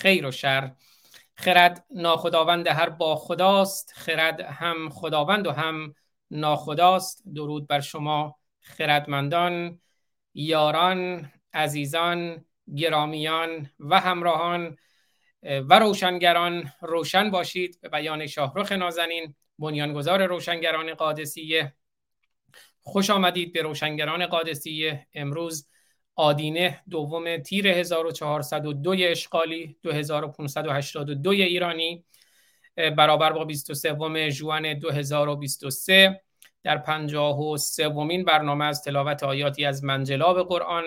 خیر و شر. خرد ناخداوند هر با خداست خرد هم خداوند و هم ناخداست. درود بر شما خردمندان یاران عزیزان گرامیان و همراهان. و روشنگران روشن باشید. به بیان شاهرخ نازنین بنیانگذار روشنگران قادسیه. خوش آمدید به روشنگران قادسیه. امروز آدینه دوم تیر 1402 اشغالی 2582 ایرانی برابر با 23 جوان 2023 در 53 ومین برنامه از تلاوت آیاتی از منجلاب قرآن.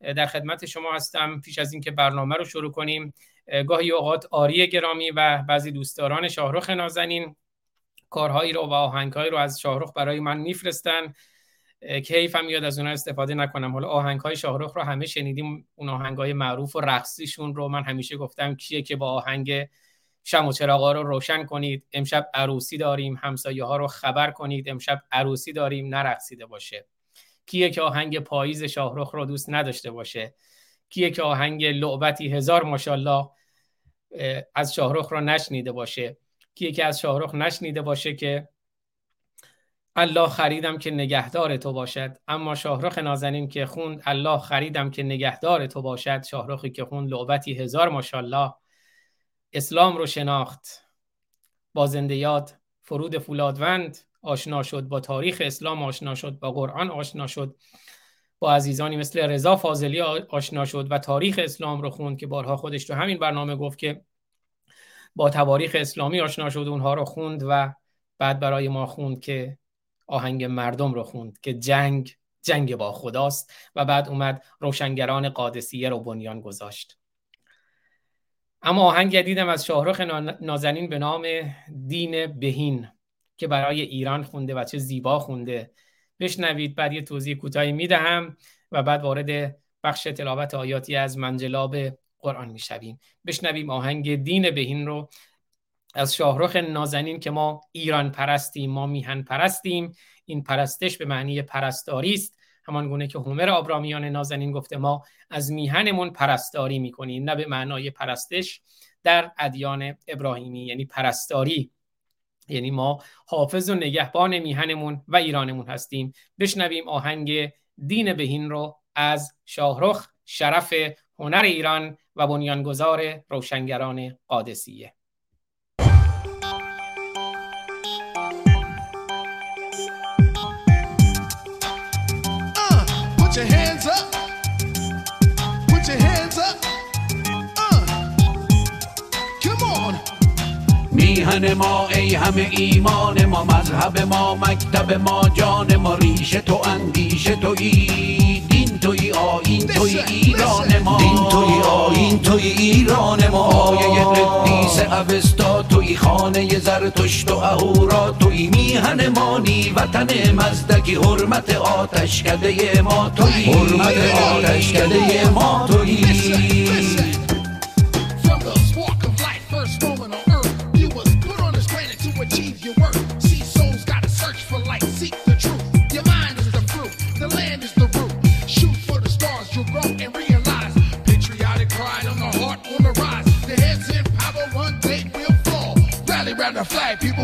در خدمت شما هستم. پیش از اینکه برنامه رو شروع کنیم گاهی اوقات آری گرامی و بعضی دوستداران شاهرخ نازنین کارهایی رو و آهنگهایی رو از شاهرخ برای من میفرستن. که حیفم میاد از اونها استفاده نکنم. حالا آهنگ های شاهرخ رو همه شنیدیم اون آهنگ های معروف و رقصیشون رو من همیشه گفتم کیه که با آهنگ شم و چراغا رو روشن کنید. امشب عروسی داریم همسایه ها رو خبر کنید. امشب عروسی داریم نرقصیده باشه. کیه که آهنگ پاییز شاهرخ رو دوست نداشته باشه؟ کیه که آهنگ لعبتی هزار ماشاءالله از شاهرخ رو نشنیده باشه؟ کیه که از شاهرخ نشنیده باشه که الله خریدم که نگهدار تو باشد. اما شاهرخ نازنین که خوند الله خریدم که نگهدار تو باشد. شاهرخی که خوند لعبتی هزار ماشاءالله. اسلام رو شناخت. با زنده یاد فرود فولادوند آشنا شد. با تاریخ اسلام آشنا شد. با قرآن آشنا شد. با عزیزانی مثل رضا فاضلی آشنا شد و تاریخ اسلام رو خوند که بارها خودش تو همین برنامه گفت که با تواریخ اسلامی آشنا شد. اونها رو خوند و بعد برای ما خوند که آهنگ مردم رو خوند که جنگ جنگ با خداست و بعد اومد روشنگران قادسیه رو بنیان گذاشت. اما آهنگ دیدم از شاهرخ نازنین به نام دین بهین که برای ایران خونده و چه زیبا خونده. بشنوید بعد یه توضیح کوتاهی می‌دهم و بعد وارد بخش تلاوت آیاتی از منجلاب قرآن می‌شویم. بشنویم آهنگ دین بهین رو از شاهرخ نازنین که ما ایران پرستیم ما میهن پرستیم. این پرستش به معنی پرستاری است. همان گونه که هومر آبرامیان نازنین گفته ما از میهنمون پرستاری می‌کنیم نه به معنای پرستش در ادیان ابراهیمی یعنی پرستاری. یعنی ما حافظ و نگهبان میهنمون و ایرانمون هستیم. بشنویم آهنگ دین بهین رو از شاهرخ شرف هنر ایران و بنیانگذار روشنگران قادسیه. میهن ما ای همه ایمان ما مذهب ما مکتب ما جان ما ریشه تو اندیشه تویی دین توی آین توی ایران ما دین توی آین توی ایران ما آیه قدیس اوستا توی خانه زرتشت و اهورا توی میهن مانی وطن مزدکی حرمت آتش کده ما توی. حرمت آتش کده ما توی.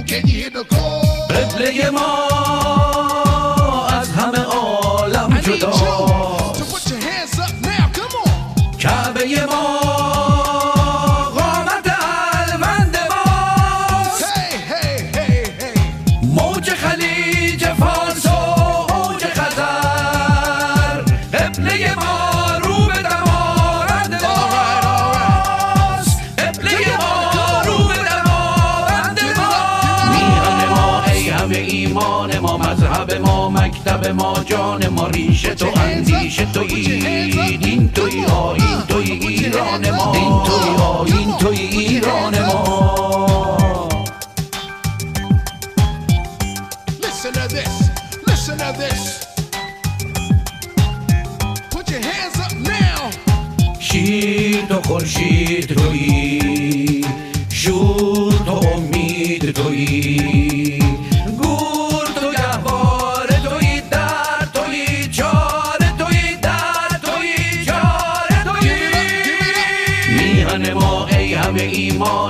Can you hear the call? Let's play مکتب ما جان ما ریشه تو اندیشه توی دین توی آین توی ایران ما دین توی آین توی ایران ما Listen to this. Listen to this. Put your hands up now. شیر تو خورشید تویی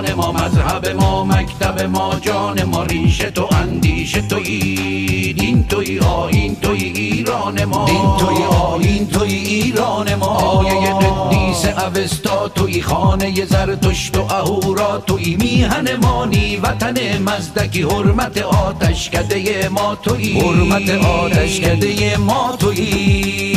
ایمان ما مذهب ما مکتب ما جان ما ریشه تو اندیشه تویی دین تویی آین تویی ایران ما. دین تویی آین تویی ایران ما. آیه قدیس اوستا تویی خانه زرتشت و اهورا تویی میهن مانی وطن مزدکی حرمت آتش کده ما تویی حرمت آتش کده ما تویی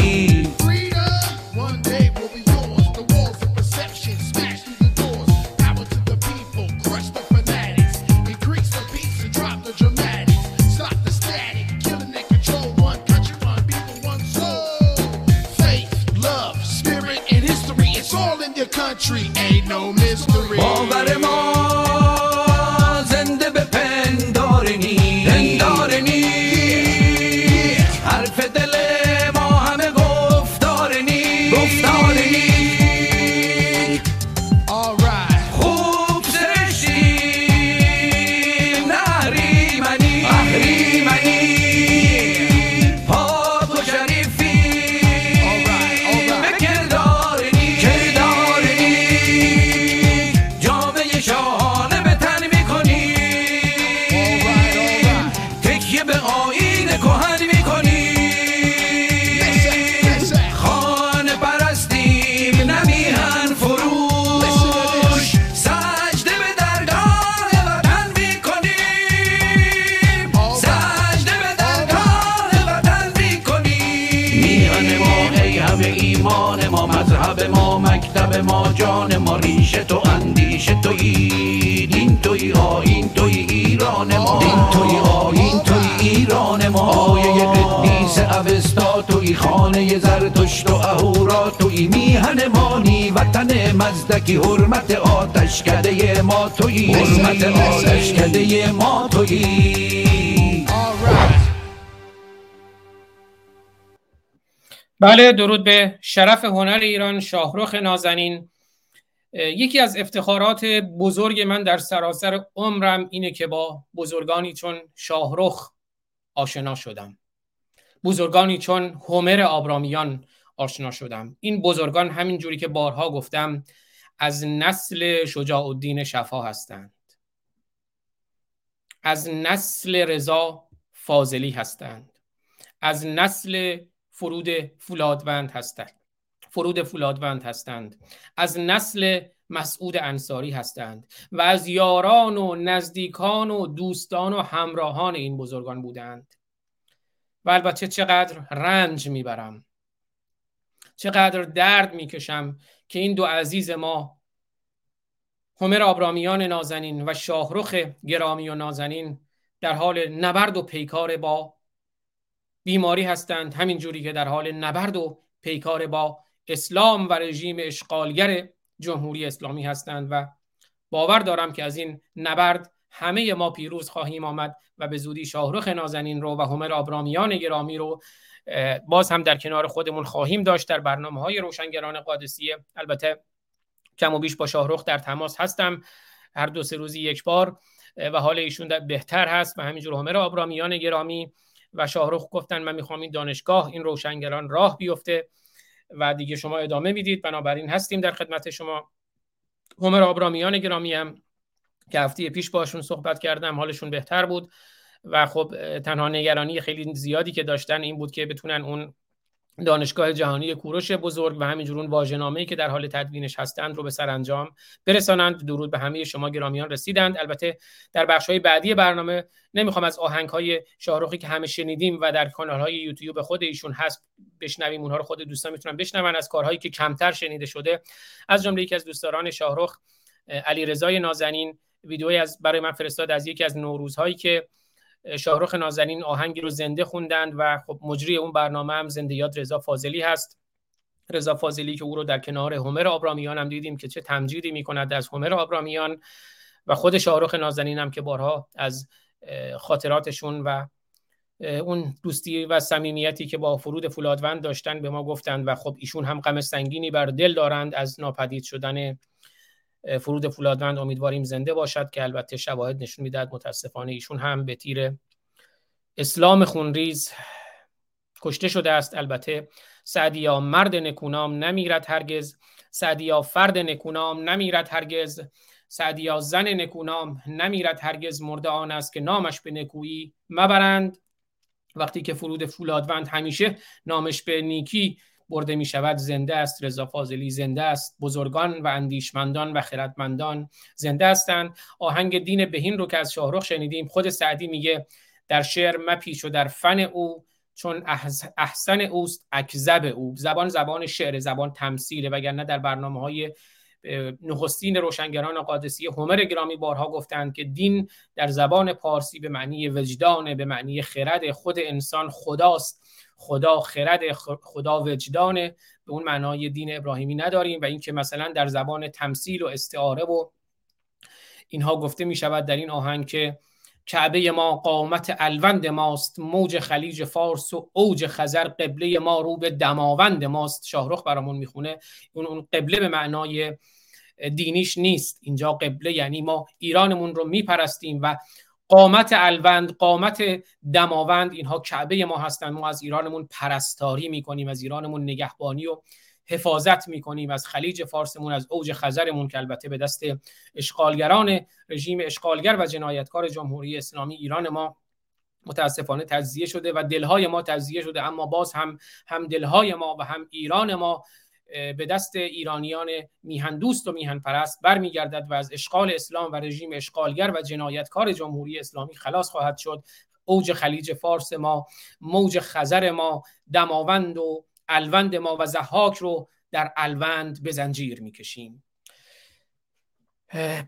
country. Ain't no mystery. باور ما زنده به ما ریشه تو اندیشه تویی دین تویی آین تویی ایران ما دین تویی آین تویی ایران ما آیه قدیس اوستا تویی خانه زرتشت و اهورا تویی میهن مانی وطن مزدکی حرمت آتش کده ما تویی حرمت آتش کده ما تویی. بله درود به شرف هنر ایران شاهرخ نازنین. یکی از افتخارات بزرگ من در سراسر عمرم اینه که با بزرگانی چون شاهرخ آشنا شدم. بزرگانی چون هومر آبرامیان آشنا شدم. این بزرگان همین جوری که بارها گفتم از نسل شجاع الدین شفا هستند. از نسل رضا فاضلی هستند. از نسل فرود فولادوند هستند. فرود فولادوند هستند. از نسل مسعود انصاری هستند و از یاران و نزدیکان و دوستان و همراهان این بزرگان بودند. و البته چقدر رنج می‌برم. چقدر درد می‌کشم که این دو عزیز ما همر آبرامیان نازنین و شاهرخ گرامی و نازنین در حال نبرد و پیکار با بیماری هستند. همین جوری که در حال نبرد و پیکار با اسلام و رژیم اشغالگر جمهوری اسلامی هستند و باور دارم که از این نبرد همه ما پیروز خواهیم آمد و به زودی شاهرخ نازنین رو و همر آبرامیان گرامی رو باز هم در کنار خودمون خواهیم داشت در برنامه های روشنگران قادسیه البته کم و بیش با شاهرخ در تماس هستم. هر دو سه روزی یک بار و حال ایشون بهتر هست و همینجور همر آبرامیان گرامی و شاهرخ گفتن من می‌خوام این دانشگاه این روشنگران راه بیفته. و دیگه شما ادامه می‌دید. بنابراین هستیم در خدمت شما. همر آبرامیان گرامی هم که هفته پیش باشون صحبت کردم حالشون بهتر بود. و خب تنها نگرانی خیلی زیادی که داشتن این بود که بتونن اون دانشگاه جهانی کوروش بزرگ و همینجور اون واژه‌نامه‌ای که در حال تدوینش هستند رو به سرانجام برسانند. درود به همه شما گرامیان رسیدند. البته در بخش‌های بعدی برنامه نمی‌خوام از آهنگ‌های شاهرخی که همه شنیدیم و در کانال‌های یوتیوب خود ایشون هست بشنویم. اونها رو خود دوستان می‌تونن بشنون. از کارهایی که کمتر شنیده شده از جمله یکی از دوستداران شاهرخ علی رضای نازنین ویدیویی از برای من فرستاد از یکی از نوروزهایی که شاهرخ نازنین آهنگی رو زنده خوندند و خب مجری اون برنامه هم زنده یاد رضا فاضلی هست. رضا فاضلی که او رو در کنار هومر آبرامیان هم دیدیم که چه تمجیدی می‌کند از هومر آبرامیان و خود شاهرخ نازنین هم که بارها از خاطراتشون و اون دوستی و صمیمیتی که با فرود فولادوند داشتن به ما گفتند و خب ایشون هم غم سنگینی بر دل دارند از ناپدید شدن فرود فولادوند امیدواریم زنده باشد که البته شواهد نشون می‌دهد. متاسفانه ایشون هم به تیر اسلام خونریز کشته شده است. البته سعدیا مرد نکونام نمیرد هرگز. سعدیا فرد نکونام نمیرد هرگز. سعدیا زن نکونام نمیرد هرگز. مرده آن است که نامش به نکویی مبرند. وقتی که فرود فولادوند همیشه نامش به نیکی برده می شود زنده است رضا فاضلی زنده است بزرگان و اندیشمندان و خردمندان. زنده هستند. آهنگ دین بهین رو که از شاهرخ شنیدیم. خود سعدی میگه در شعر مپیش و در فن او چون احسن اوست اکذب او. زبان زبان شعر زبان تمثیله وگرنه در برنامه های نخستین روشنگران قادسی هومر گرامی بارها گفتند که دین در زبان پارسی به معنی وجدان به معنی خرد خود انسان خداست. خدا خرد خدا وجدانه. به اون معنای دین ابراهیمی نداریم و اینکه مثلا در زبان تمثیل و استعاره و اینها گفته می شود در این آهنگ که کعبه ما قامت الوند ماست. موج خلیج فارس و اوج خزر قبله ما رو به دماوند ماست. شاهرخ برامون می‌خونه. اون اون قبله به معنای دینیش نیست. اینجا قبله یعنی ما ایرانمون رو میپرستیم و قامت الوند قامت دماوند اینها کعبه ما هستند ما از ایرانمون پرستاری می‌کنیم از ایرانمون نگهبانی و حفاظت می‌کنیم از خلیج فارسمون از اوج خزرمون که البته به دست اشغالگران رژیم اشغالگر و جنایتکار جمهوری اسلامی ایران ما متاسفانه تجزیه شده و دلهای ما تجزیه شده اما باز هم هم دلهای ما و هم ایران ما به دست ایرانیان میهن دوست و میهن پرست برمیگردد و از اشغال اسلام و رژیم اشغالگر و جنایتکار جمهوری اسلامی خلاص خواهد شد. اوج خلیج فارس ما موج خزر ما دماوند و الوند ما و زحاک رو در الوند به زنجیر می‌کشیم.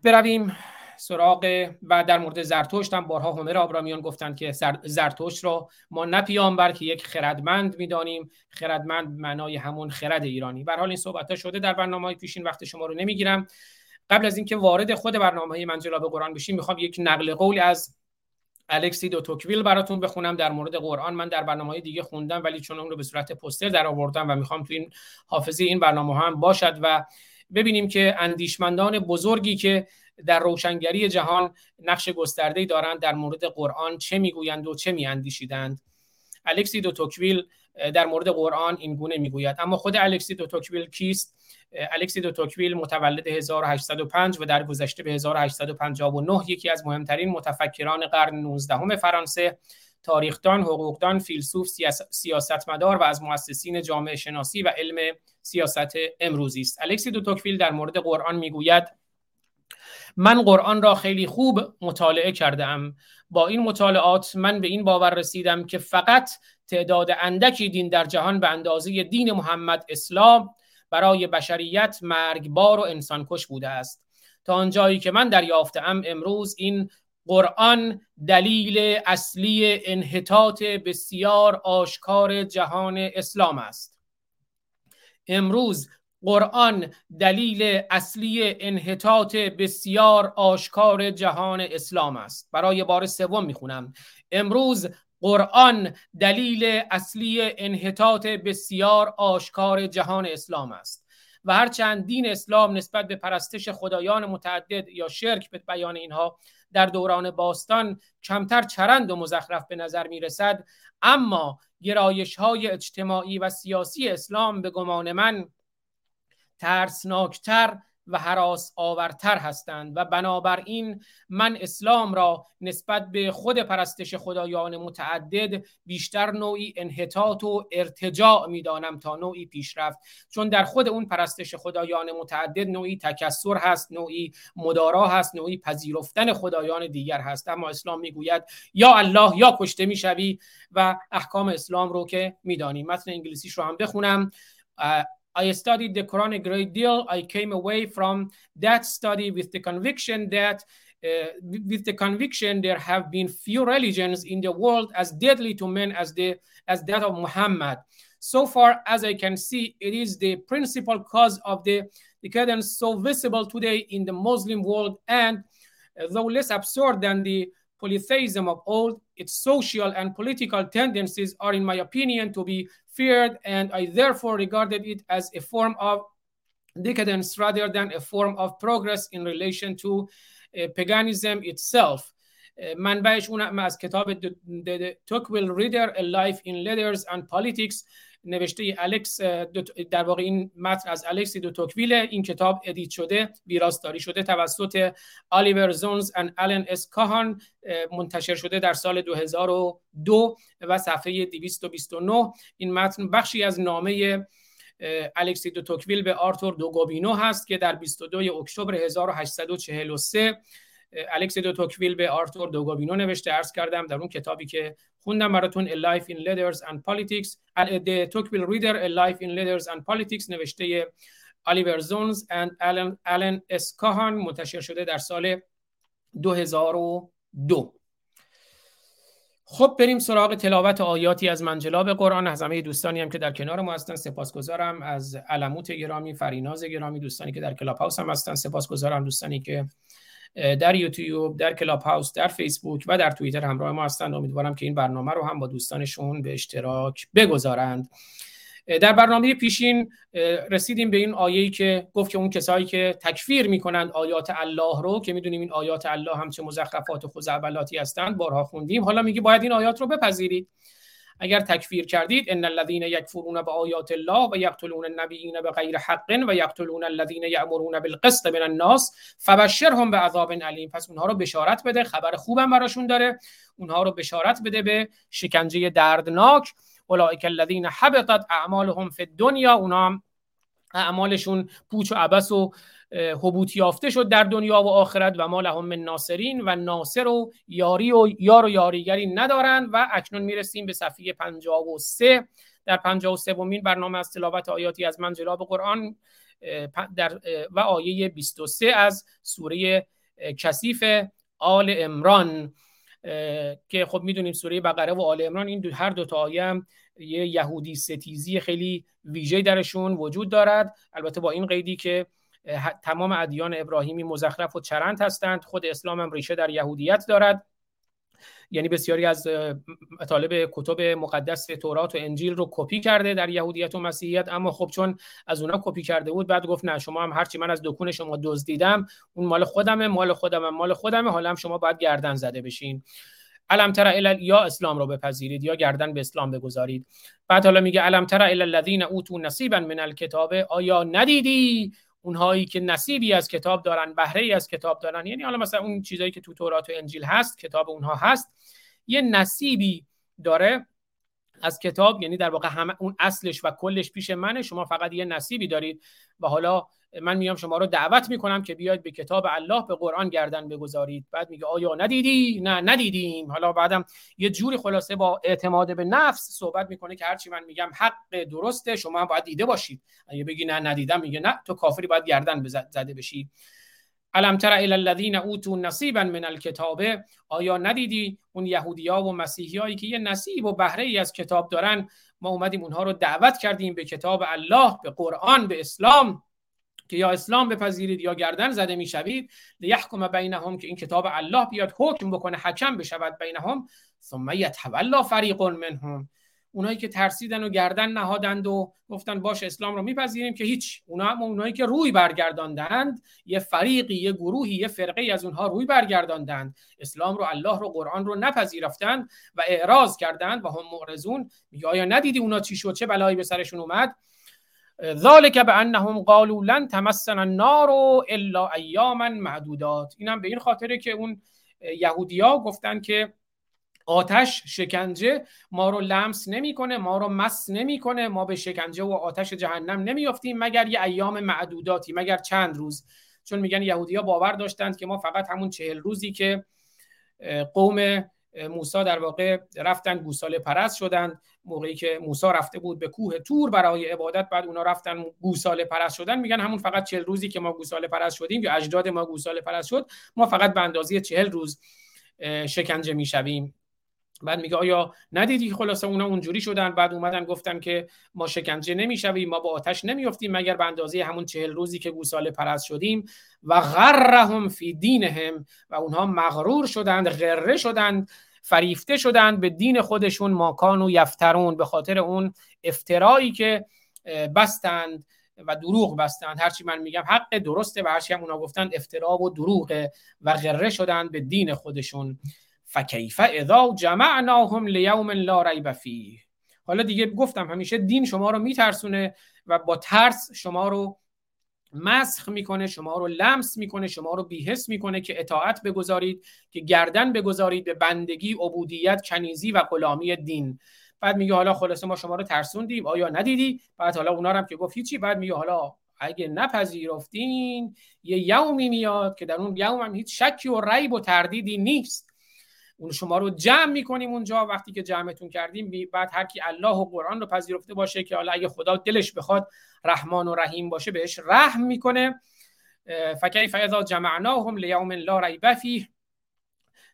برویم سراغ و در مورد زرتشت هم بارها هومر آبرامیان گفتند که زرتشت را ما نه پیامبر که یک خردمند می‌دانیم خردمند معنای همون خرد ایرانی. به حال این صحبت ها شده در برنامه های پیشین وقت شما رو نمی‌گیرم. قبل از اینکه وارد خود برنامه های منجلا به قرآن بشیم می‌خوام یک نقل قول از الکسی دو توکویل براتون بخونم در مورد قرآن. من در برنامه های دیگه خوندم ولی چون اون رو به صورت پوستر در آوردم و می‌خوام تو این حافظه این برنامه هم باشد و ببینیم که اندیشمندان بزرگی که در روشنگری جهان نقش گسترده‌ای دارند در مورد قرآن چه می‌گویند و چه میاندیشیدند. الکسی دو توکویل در مورد قرآن این گونه می‌گوید. اما خود الکسی دو توکویل کیست؟ الکسی دو توکویل متولد 1805 و در گذشته به 1859 یکی از مهمترین متفکران قرن 19 فرانسه. تاریخدان، حقوقدان، فیلسوف، سیاستمدار و از مؤسسین جامعه شناسی و علم سیاست امروزی است. الکسی دو توکویل در مورد قرآن می‌گوید من قرآن را خیلی خوب مطالعه کرده ام با این مطالعات من به این باور رسیدم که فقط تعداد اندکی دین در جهان به اندازه دین محمد اسلام برای بشریت مرگبار و انسانکش بوده است. تا آنجایی که من ام امروز این قرآن دلیل اصلی انحطاط بسیار آشکار جهان اسلام است. امروز قرآن دلیل اصلی انحطاط بسیار آشکار جهان اسلام است. برای بار سوم می‌خونم. امروز قرآن دلیل اصلی انحطاط بسیار آشکار جهان اسلام است. و هرچند دین اسلام نسبت به پرستش خدایان متعدد یا شرک به بیان اینها در دوران باستان کمتر چرند و مزخرف به نظر می رسد اما گرایش های اجتماعی و سیاسی اسلام به گمان من ترسناکتر و حراس آورتر هستند. و بنابراین من اسلام را نسبت به خود پرستش خدایان متعدد بیشتر نوعی انحطاط و ارتجاع می‌دانم تا نوعی پیشرفت. چون در خود اون پرستش خدایان متعدد نوعی تکسر هست نوعی مدارا هست نوعی پذیرفتن خدایان دیگر هست. اما اسلام می‌گوید یا الله یا کشته می‌شوی و احکام اسلام رو که می‌دانیم متن انگلیسیش رو هم بخونم. I studied the Quran a great deal. I came away from that study with the conviction that uh, with the conviction there have been few religions in the world as deadly to men as the as that of Muhammad. So far as I can see, it is the principal cause of the decadence so visible today in the Muslim world, and uh, though less absurd than the polytheism of old, its social and political tendencies are, in my opinion, to be feared, and I therefore regarded it as a form of decadence rather than a form of progress in relation to uh, paganism itself. Uh, منبعش اون از کتاب توکویل ریدر A Life in Letters and Politics نوشته الکس در واقع این متن از الکس دو توکویل این کتاب ادیت شده ویراستاری شده توسط اولیویه زونز و آلن اس کاهان منتشر شده در سال 2002 و صفحه 229 این متن بخشی از نامه الکسی دو توکویل به آرتور دو گوبینو هست که در 22 اکتبر 1843 الکسی دو توکویل به آرتور دو گوبینو نوشته. عرض کردم در اون کتابی که خوندم براتون A Life in Letters and Politics The Tocqueville Reader A Life in Letters and Politics نوشته اولیویه زونز و آلن, آلن اس کاهان منتشر شده در سال 2002 خب بریم سراغ تلاوت آیاتی از منجلاب قرآن. از همه دوستانی هم که در کنار ما هستن سپاسگزارم. از الموت گرامی فریناز گرامی دوستانی که در کلاب هاوس هم هستن سپاسگزارم. دوستانی که در یوتیوب در کلاب هاوس در فیسبوک و در توییتر همراه ما هستند. امیدوارم که این برنامه رو هم با دوستانشون به اشتراک بگذارند. در برنامه پیشین رسیدیم به این آیه‌ای که گفت که اون کسایی که تکفیر می‌کنند آیات الله رو که می‌دونیم این آیات الله هم چه مزخرفات و خزعبلاتی هستند بارها خوندیم. حالا میگه باید این آیات رو بپذیرید اگر تکفیر کردید ان الذين یکفرون بآیات الله و یقتلون النبیین بغیر حق و یقتلون الذين یأمرون بالقسط من الناس فبشرهم بعذاب علیم. پس اونها رو بشارت بده خبر خوبم براشون داره. اونها رو بشارت بده به شکنجه دردناک. اولئک الذین حبطت اعمالهم فی الدنیا اونا اعمالشون پوچ و عبس و حبوط یافته شد در دنیا و آخرت و ما لهم من ناصرین و ناصر و یاری و یار و یاریگری ندارند و اکنون می‌رسیم به صفحه 53 در 53 ومین برنامه از تلاوت آیاتی از منجلاب قرآن در و آیه 23 از سوره کثیف آل امران که خب می‌دونیم سوره بقره و آل امران این دو هر دو تا آیه یه یهودی ستیزی خیلی ویژه درشون وجود دارد. البته با این قیدی که تمام ادیان ابراهیمی مزخرف و چرند هستند. خود اسلام هم ریشه در یهودیت دارد. یعنی بسیاری از مطالب کتب مقدس تورات و انجیل رو کپی کرده در یهودیت و مسیحیت. اما خب چون از اونا کپی کرده بود بعد گفت نه شما هم هرچی من از دکون شما دزدیدم اون مال خودمه مال خودمه مال خودمه حالا هم شما باید گردن زده بشین. علم تر یا اسلام رو بپذیرید یا گردن به اسلام بگذارید. بعد حالا میگه علم تر الذین اوتوا نصیبا من الکتاب. آیا ندیدی؟ اونهایی که نصیبی از کتاب دارن بهره ای از کتاب دارن. یعنی حالا مثلا اون چیزایی که تو تورات و انجیل هست کتاب اونها هست یه نصیبی داره. از کتاب یعنی در واقع همه اون اصلش و کلش پیش منه شما فقط یه نصیبی دارید و حالا من میام شما رو دعوت می‌کنم که بیاید به کتاب الله به قرآن گردن بگذارید. بعد میگه آیا ندیدی؟ نه ندیدیم. حالا بعدم یه جوری خلاصه با اعتماد به نفس صحبت می‌کنه که هرچی من میگم حق درسته شما هم باید دیده باشید. اگه بگی نه ندیدم میگه نه تو کافری باید گردن زده بشی. علم تر الى الذين اوتوا نصیبا من الكتاب؟ آیا ندیدی اون یهودیا و مسیحیایی که یه نصیب و بهره ای از کتاب دارن؟ ما اومدیم اونها رو دعوت کردیم به کتاب الله به قرآن به اسلام. که یا اسلام بپذیرید یا گردن زده می‌شوید. لیحکم بینهم که این کتاب الله بیاد حکم بکنه حکم بشود بینهم. ثم یتولا فریق منهم. اونایی که ترسیدن و گردن نهادند و گفتن باش اسلام رو میپذیریم که هیچ. اونا هم اونایی که روی برگرداندند یه فریقی یه گروهی یه فرقه از اونها روی برگرداندند. اسلام رو الله رو قرآن رو نپذیرفتند و اعراض کردند و هم معرضون. میگه آیا ندیدی اونا چی شد؟ چه بلایی به سرشون اومد؟ ذالک به انهم قالوا لن تمسنا النار الا ایاما معدودات. اینم به این خاطره که اون یهودیا گفتن که آتش شکنجه ما رو لمس نمی‌کنه ما رو مس نمی‌کنه ما به شکنجه و آتش جهنم نمیافتیم مگر یه ایام معدوداتی مگر چند روز. چون میگن یهودیا باور داشتند که ما فقط همون چهل روزی که قوم موسی در واقع رفتن گوساله پرست شدند موقعی که موسی رفته بود به کوه تور برای عبادت بعد اونا رفتن گوساله پرست شدن میگن همون فقط چهل روزی که ما گوساله پرست شدیم یا اجداد ما گوساله پرست شد ما فقط به اندازه چهل روز شکنجه می‌شویم. بعد میگه آیا ندیدی خلاصه اونا اونجوری شدن؟ بعد اومدن گفتن که ما شکنجه نمی‌شویم ما با آتش نمیافتیم مگر به اندازه همون چهل روزی که گوساله پرست شدیم و غرهم فی دینهم و اونها مغرور شدند غره شدند فریفته شدند به دین خودشون ماکان و یفترون به خاطر اون افترایی که بستند و دروغ بستند. هرچی من میگم حق درسته و هرچی هم اونا گفتن افترا و دروغه و غره شدند به دین خودشون. فکیف اذا جمعناهم لیوم لا ریب فیه. حالا دیگه گفتم همیشه دین شما رو میترسونه و با ترس شما رو مسخ می‌کنه شما رو لمس می‌کنه شما رو بیهس می‌کنه که اطاعت بگذارید که گردن بگذارید به بندگی عبودیت کنیزی و غلامی دین. بعد میگه حالا خلاصه ما شما رو ترسوندیم. آیا ندیدی؟ بعد حالا اونا هم که گفت هیچی. بعد میگه حالا اگه نپذیرفتین یه یومی میاد که در اون یوم هم هیچ شکی و ریب و تردیدی نیست. اون شما رو جمع می‌کنیم اونجا. وقتی که جمعتون کردیم بعد هر کی الله و قرآن رو پذیرفته باشه که حالا اگه خدا دلش بخواد رحمان و رحیم باشه بهش رحم می‌کنه. فکیف اذا جمعناهم لیوم لا ریب فیه.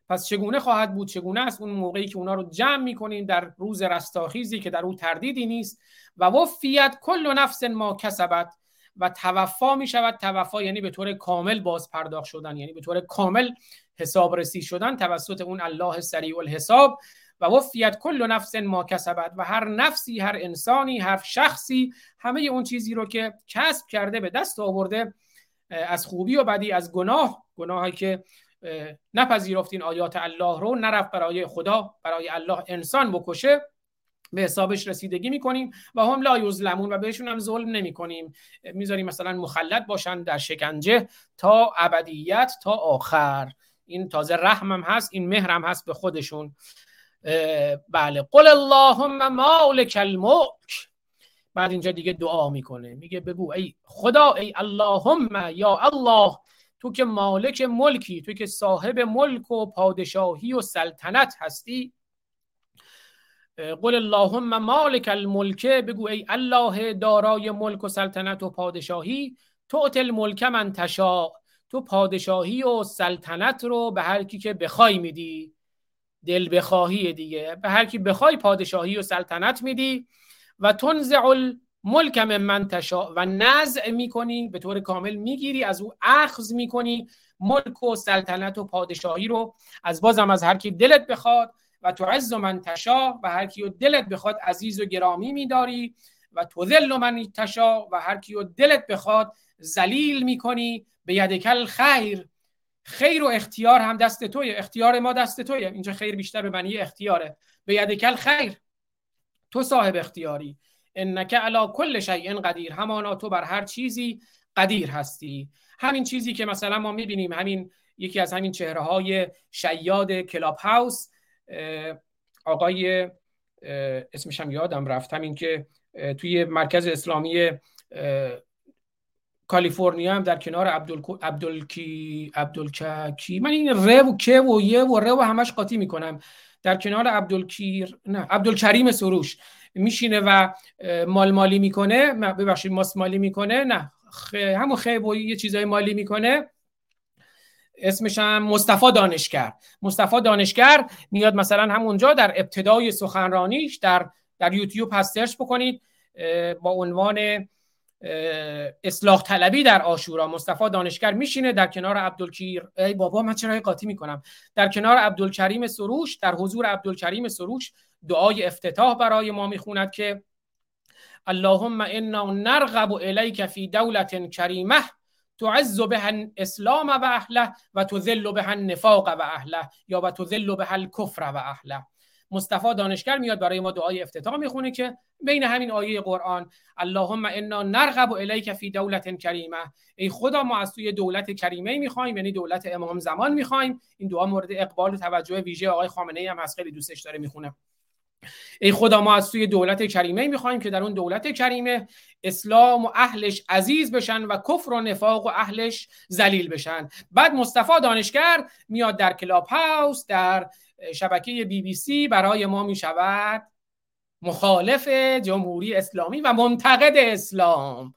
پس چگونه خواهد بود؟ چگونه است اون موقعی که اونا رو جمع می‌کنیم در روز رستاخیزی که در او تردیدی نیست؟ و وفیت کل نفس ما کسبت و توفا می شود توفا یعنی به طور کامل باز پرداخت شدن یعنی به طور کامل حساب رسی شدن توسط اون الله سریع الحساب و وفیت کل نفس ما کسبت و هر نفسی هر انسانی هر شخصی همه اون چیزی رو که کسب کرده به دست آورده از خوبی و بدی از گناه گناهی که نپذیرفتین آیات الله رو نرفت برای خدا برای الله انسان بکشه به حسابش رسیدگی می‌کنیم و هم لا یظلمون و بهشون هم ظلم نمی کنیم می‌ذاریم مثلا مخلط باشن در شکنجه تا ابدیت تا آخر. این تازه رحمم هست این مهرم هست به خودشون. بله. قل اللهم مالک الملک. بعد اینجا دیگه دعا می‌کنه. میگه بگو ای خدا ای اللهم یا الله تو که مالک ملکی تو که صاحب ملک و پادشاهی و سلطنت هستی. قل اللهم مالک الملک. بگو ای الله دارای ملک و سلطنت و پادشاهی تو الملک من تشا تو پادشاهی و سلطنت رو به هر کی که بخوای میدی دل بخواهی دیگه. به هر کی بخوای پادشاهی و سلطنت میدی. و تنزع الملک من من تشا و نزع می‌کنی به طور کامل می‌گیری از او اخذ می‌کنی. ملک و سلطنت و پادشاهی رو از بازم از هر کی دلت بخواد. و تو عز من تشا و هر کیو دلت بخواد عزیز و گرامی میداری. و تو ذل من تشا و هر کیو دلت بخواد ذلیل می‌کنی. به یدکل خیر. خیر و اختیار هم دست توی اختیار ما دست توی اینجا خیر بیشتر به معنی اختیاره. به یدکل خیر. تو صاحب اختیاری. انک علا کل شیء قدیر. همانا تو بر هر چیزی قدیر هستی. همین چیزی که مثلا ما می‌بینیم همین یکی از همین چهره های شیاد کلاب هاوس آقای اسمش هم یادم رفت. همین که توی مرکز اسلامی کالیفرنیا هم در کنار عبدال عبدالکی عبدالکی من این ر و که و یه و ر و همش قاطی می‌کنم. در کنار عبدالکیر نه عبدالکریم سروش میشینه و مال مالی می‌کنه. ببخشید ماس مالی می‌کنه. نه خ... همون خیب و یه چیزای مالی می‌کنه. اسمش هم مصطفی دانشگر. مصطفی دانشگر میاد مثلا همونجا در ابتدای سخنرانیش در در یوتیوب هست. سرچ بکنید با عنوان اصلاح طلبی در آشورا. مصطفی دانشگر میشینه در کنار عبدالکیر ای بابا من چرا قاطی می‌کنم؟ در کنار عبدالکریم سروش در حضور عبدالکریم سروش دعای افتتاح برای ما می‌خوند که اللهم انا نرغب الیک فی دولت کریمه تعز به الاسلام و اهله و تذل به النفاق و اهله یا و تذل به الکفر و اهله. مصطفی دانشگر میاد برای ما دعای افتتاح می‌خونه که بین همین آیه قرآن اللهم انا نرغب الیک فی دولت کریمه. ای خدا ما از توی دولت کریمه می‌خوایم یعنی دولت امام زمان می‌خوایم. این دعا مورد اقبال و توجه ویژه آقای خامنه ای هم هست خیلی دوستش داره می‌خونه. ای خدا ما از سوی دولت کریمه می‌خوایم که در اون دولت کریمه اسلام و اهلش عزیز بشن و کفر و نفاق و اهلش ذلیل بشن. بعد مصطفی دانشگر میاد در کلاب هاوس در شبکه بی بی سی برای ما می‌شود مخالف جمهوری اسلامی و منتقد اسلام.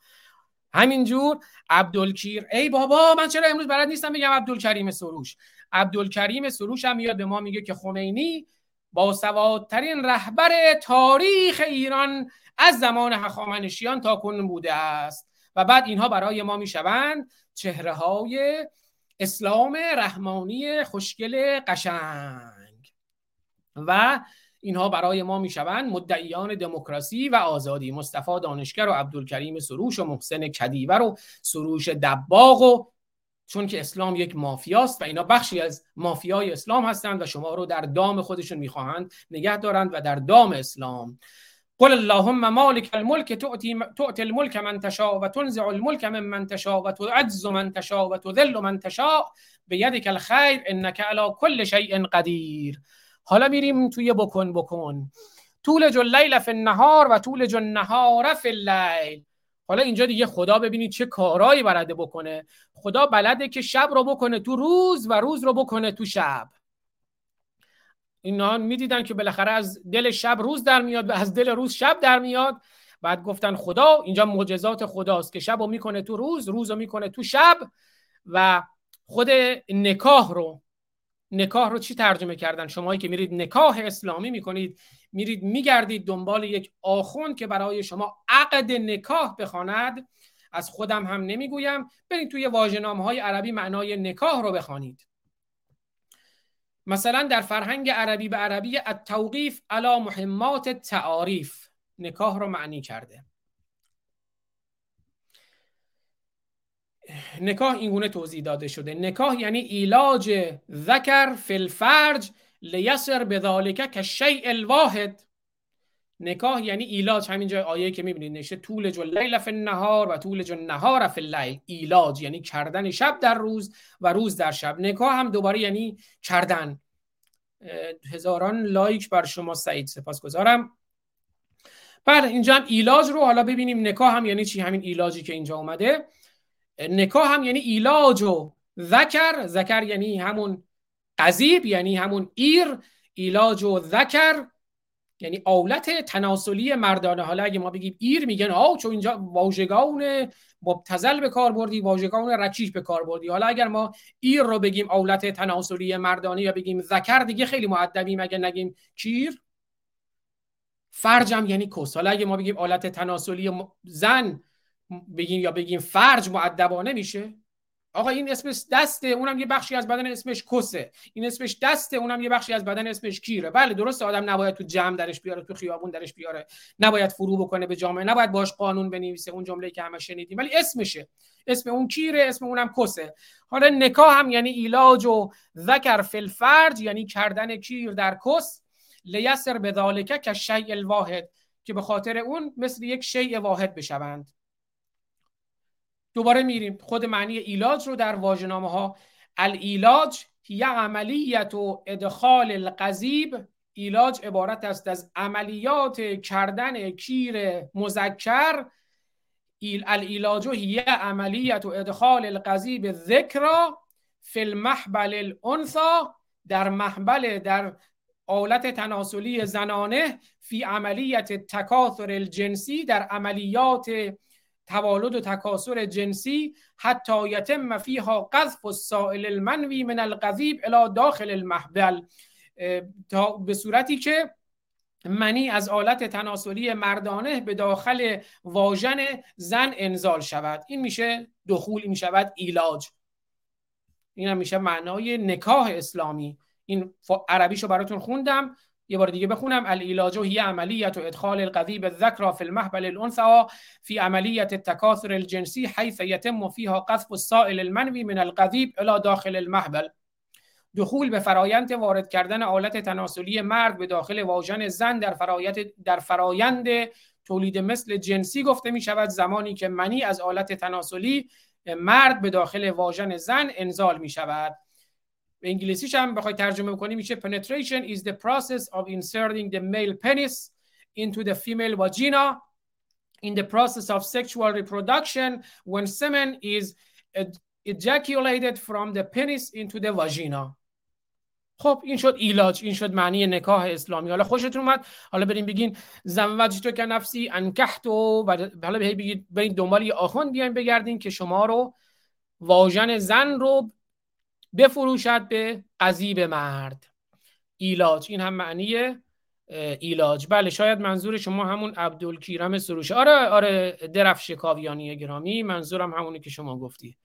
همینجور عبدالکیر ای بابا من چرا امروز برات نیستم بگم عبدالکریم سروش؟ عبدالکریم سروش هم میاد به ما میگه که خمینی با سوادترین رهبر تاریخ ایران از زمان هخامنشیان تا کنون بوده است و بعد اینها برای ما می‌شوند چهره های اسلام رحمانی خوشگل قشنگ. و اینها برای ما می‌شوند مدعیان دموکراسی و آزادی. مصطفی دانشگر و عبدالکریم سروش و محسن کدیور و سروش دباغ و چون که اسلام یک مافیاست و اینا بخشی از مافیای اسلام هستند و شما رو در دام خودشون می‌خواهند نگه دارند و در دام اسلام. قل اللهم مالک الملک تؤتی تؤتی الملک من تشاء و تنزع الملک من من تشاء و تعز من تشاء و تذل من تشاء. بیدک الخیر انک علی کل شیء قدیر حالا میریم توی بکن بکن. طول اللیل فی النهار و طول النهار فی اللیل. حالا اینجا دیگه خدا ببینید چه کارایی بلده بکنه. خدا بلده که شب رو بکنه تو روز و روز رو بکنه تو شب. اینا می‌دیدن که بالاخره از دل شب روز در میاد و از دل روز شب در میاد. بعد گفتن خدا اینجا معجزات خداست که شب رو می‌کنه تو روز روز رو می‌کنه تو شب و خود نکاح رو نکاح رو چی ترجمه کردن؟ شمایی که میرید نکاح اسلامی می‌کنید میرید میگردید دنبال یک آخوند که برای شما عقد نکاح بخواند. از خودم هم نمی‌گویم. برید توی واژه‌نامه های عربی معنای نکاح رو بخوانید. مثلا در فرهنگ عربی به عربی التوقیف علی مهمات تعاریف نکاح رو معنی کرده. نکاح اینگونه توضیح داده شده. نکاح یعنی ایلاج ذکر فی الفرج لیصیر بذلک کالشیء الواحد. نکاح یعنی ایلاج همینجا آیه که می‌بینید نوشته تولج اللیل فی النهار و تولج النهار فی اللیل. ایلاج یعنی کردن شب در روز و روز در شب. نکاح هم دوباره یعنی کردن. هزاران like بر شما سعید سپاسگزارم. بله اینجا هم ایلاج رو حالا ببینیم نکاح هم یعنی چی؟ همین ایلاجی که اینجا اومده. نکاح هم یعنی ایلاج ذکر. ذکر یعنی همون قضیب یعنی همون کیر. ایلاج ذکر یعنی آلت تناسلی مردانه. حالا اگه ما بگیم کیر میگن آه چون اینجا واژگان مبتذل به کار بردی واژگان رکیک به کار بردی. حالا اگر ما کیر رو بگیم آلت تناسلی مردانه یا بگیم ذکر دیگه خیلی مؤدبیم. اگه نگیم کیر فرجم یعنی کس. حالا اگه ما بگیم آلت تناسلی زن بگیم یا بگیم فرج معدبانه میشه؟ آقا این اسمش دسته اونم یه بخشی از بدن اسمش کسه. این اسمش دسته اونم یه بخشی از بدن اسمش کیره. بله درسته آدم نباید تو جمع درش بیاره تو خیابون درش بیاره. نباید فرو بکنه به جامعه. نباید باش قانون بنویسه اون جمله که همه شنیدیم. ولی اسمشه. اسم اون کیره اسم اونم کسه. حالا نکاح هم یعنی ایلاج و ذکر فی الفرج یعنی کردن کیر در کس. ليصير بذلك كالشيء الواحد که به خاطر اون مثل یک شیء واحد بشوند. دوباره میریم. خود معنی ایلاج رو در واژه‌نامه ها الإيلاج هي عملية إدخال القضيب ایلاج عبارت است از عملیات کردن کیر مذکر. الإيلاج هي عملية إدخال القضيب الذكر فی المحبل الانثى در محبل در آلت تناسلی زنانه فی عملیت تکاثر الجنسی. در عملیات توالد و تکاسر جنسی حتی یتم فیها قذف السائل المنوی من القذیب الى داخل المحبل. تا به صورتی که منی از آلت تناسلی مردانه به داخل واژن زن انزال شود. این میشه دخول می شود ایلاج. این هم میشه معنای نکاح اسلامی. این عربیشو براتون خوندم. یه بار دیگه بخونم. العلاج هی عملیت و ادخال القذیب الذکر فی المحبل الانثى فی عملیت التکاثر الجنسی حیث یتم فیها قذف السائل المنوی من القذیب الى داخل المحبل. دخول به فرایند وارد کردن آلت تناسلی مرد به داخل واژن زن در فرایند در فرایند تولید مثل جنسی گفته می شود. زمانی که منی از آلت تناسلی مرد به داخل واژن زن انزال می شود. به انگلیسیش هم بخوای ترجمه کنی میشه penetration is the process of inserting the male penis into the female vagina in the process of sexual reproduction when semen is ejaculated from the penis into the vagina. خب این شد ایلاج این شد معنی نکاح اسلامی. حالا خوشتون اومد؟ حالا بریم بگین زوج تو که نفسی انکحت و حالا بگید بریم دنبال یه آخوند بیایم بگردین که شما رو واژن زن رو بفروشد به قضیب مرد. ایلاج این هم معنی ایلاج. بله شاید منظور شما همون عبدالکیرم سروش. آره آره درف شکاویانی گرامی منظورم همونی که شما گفتی.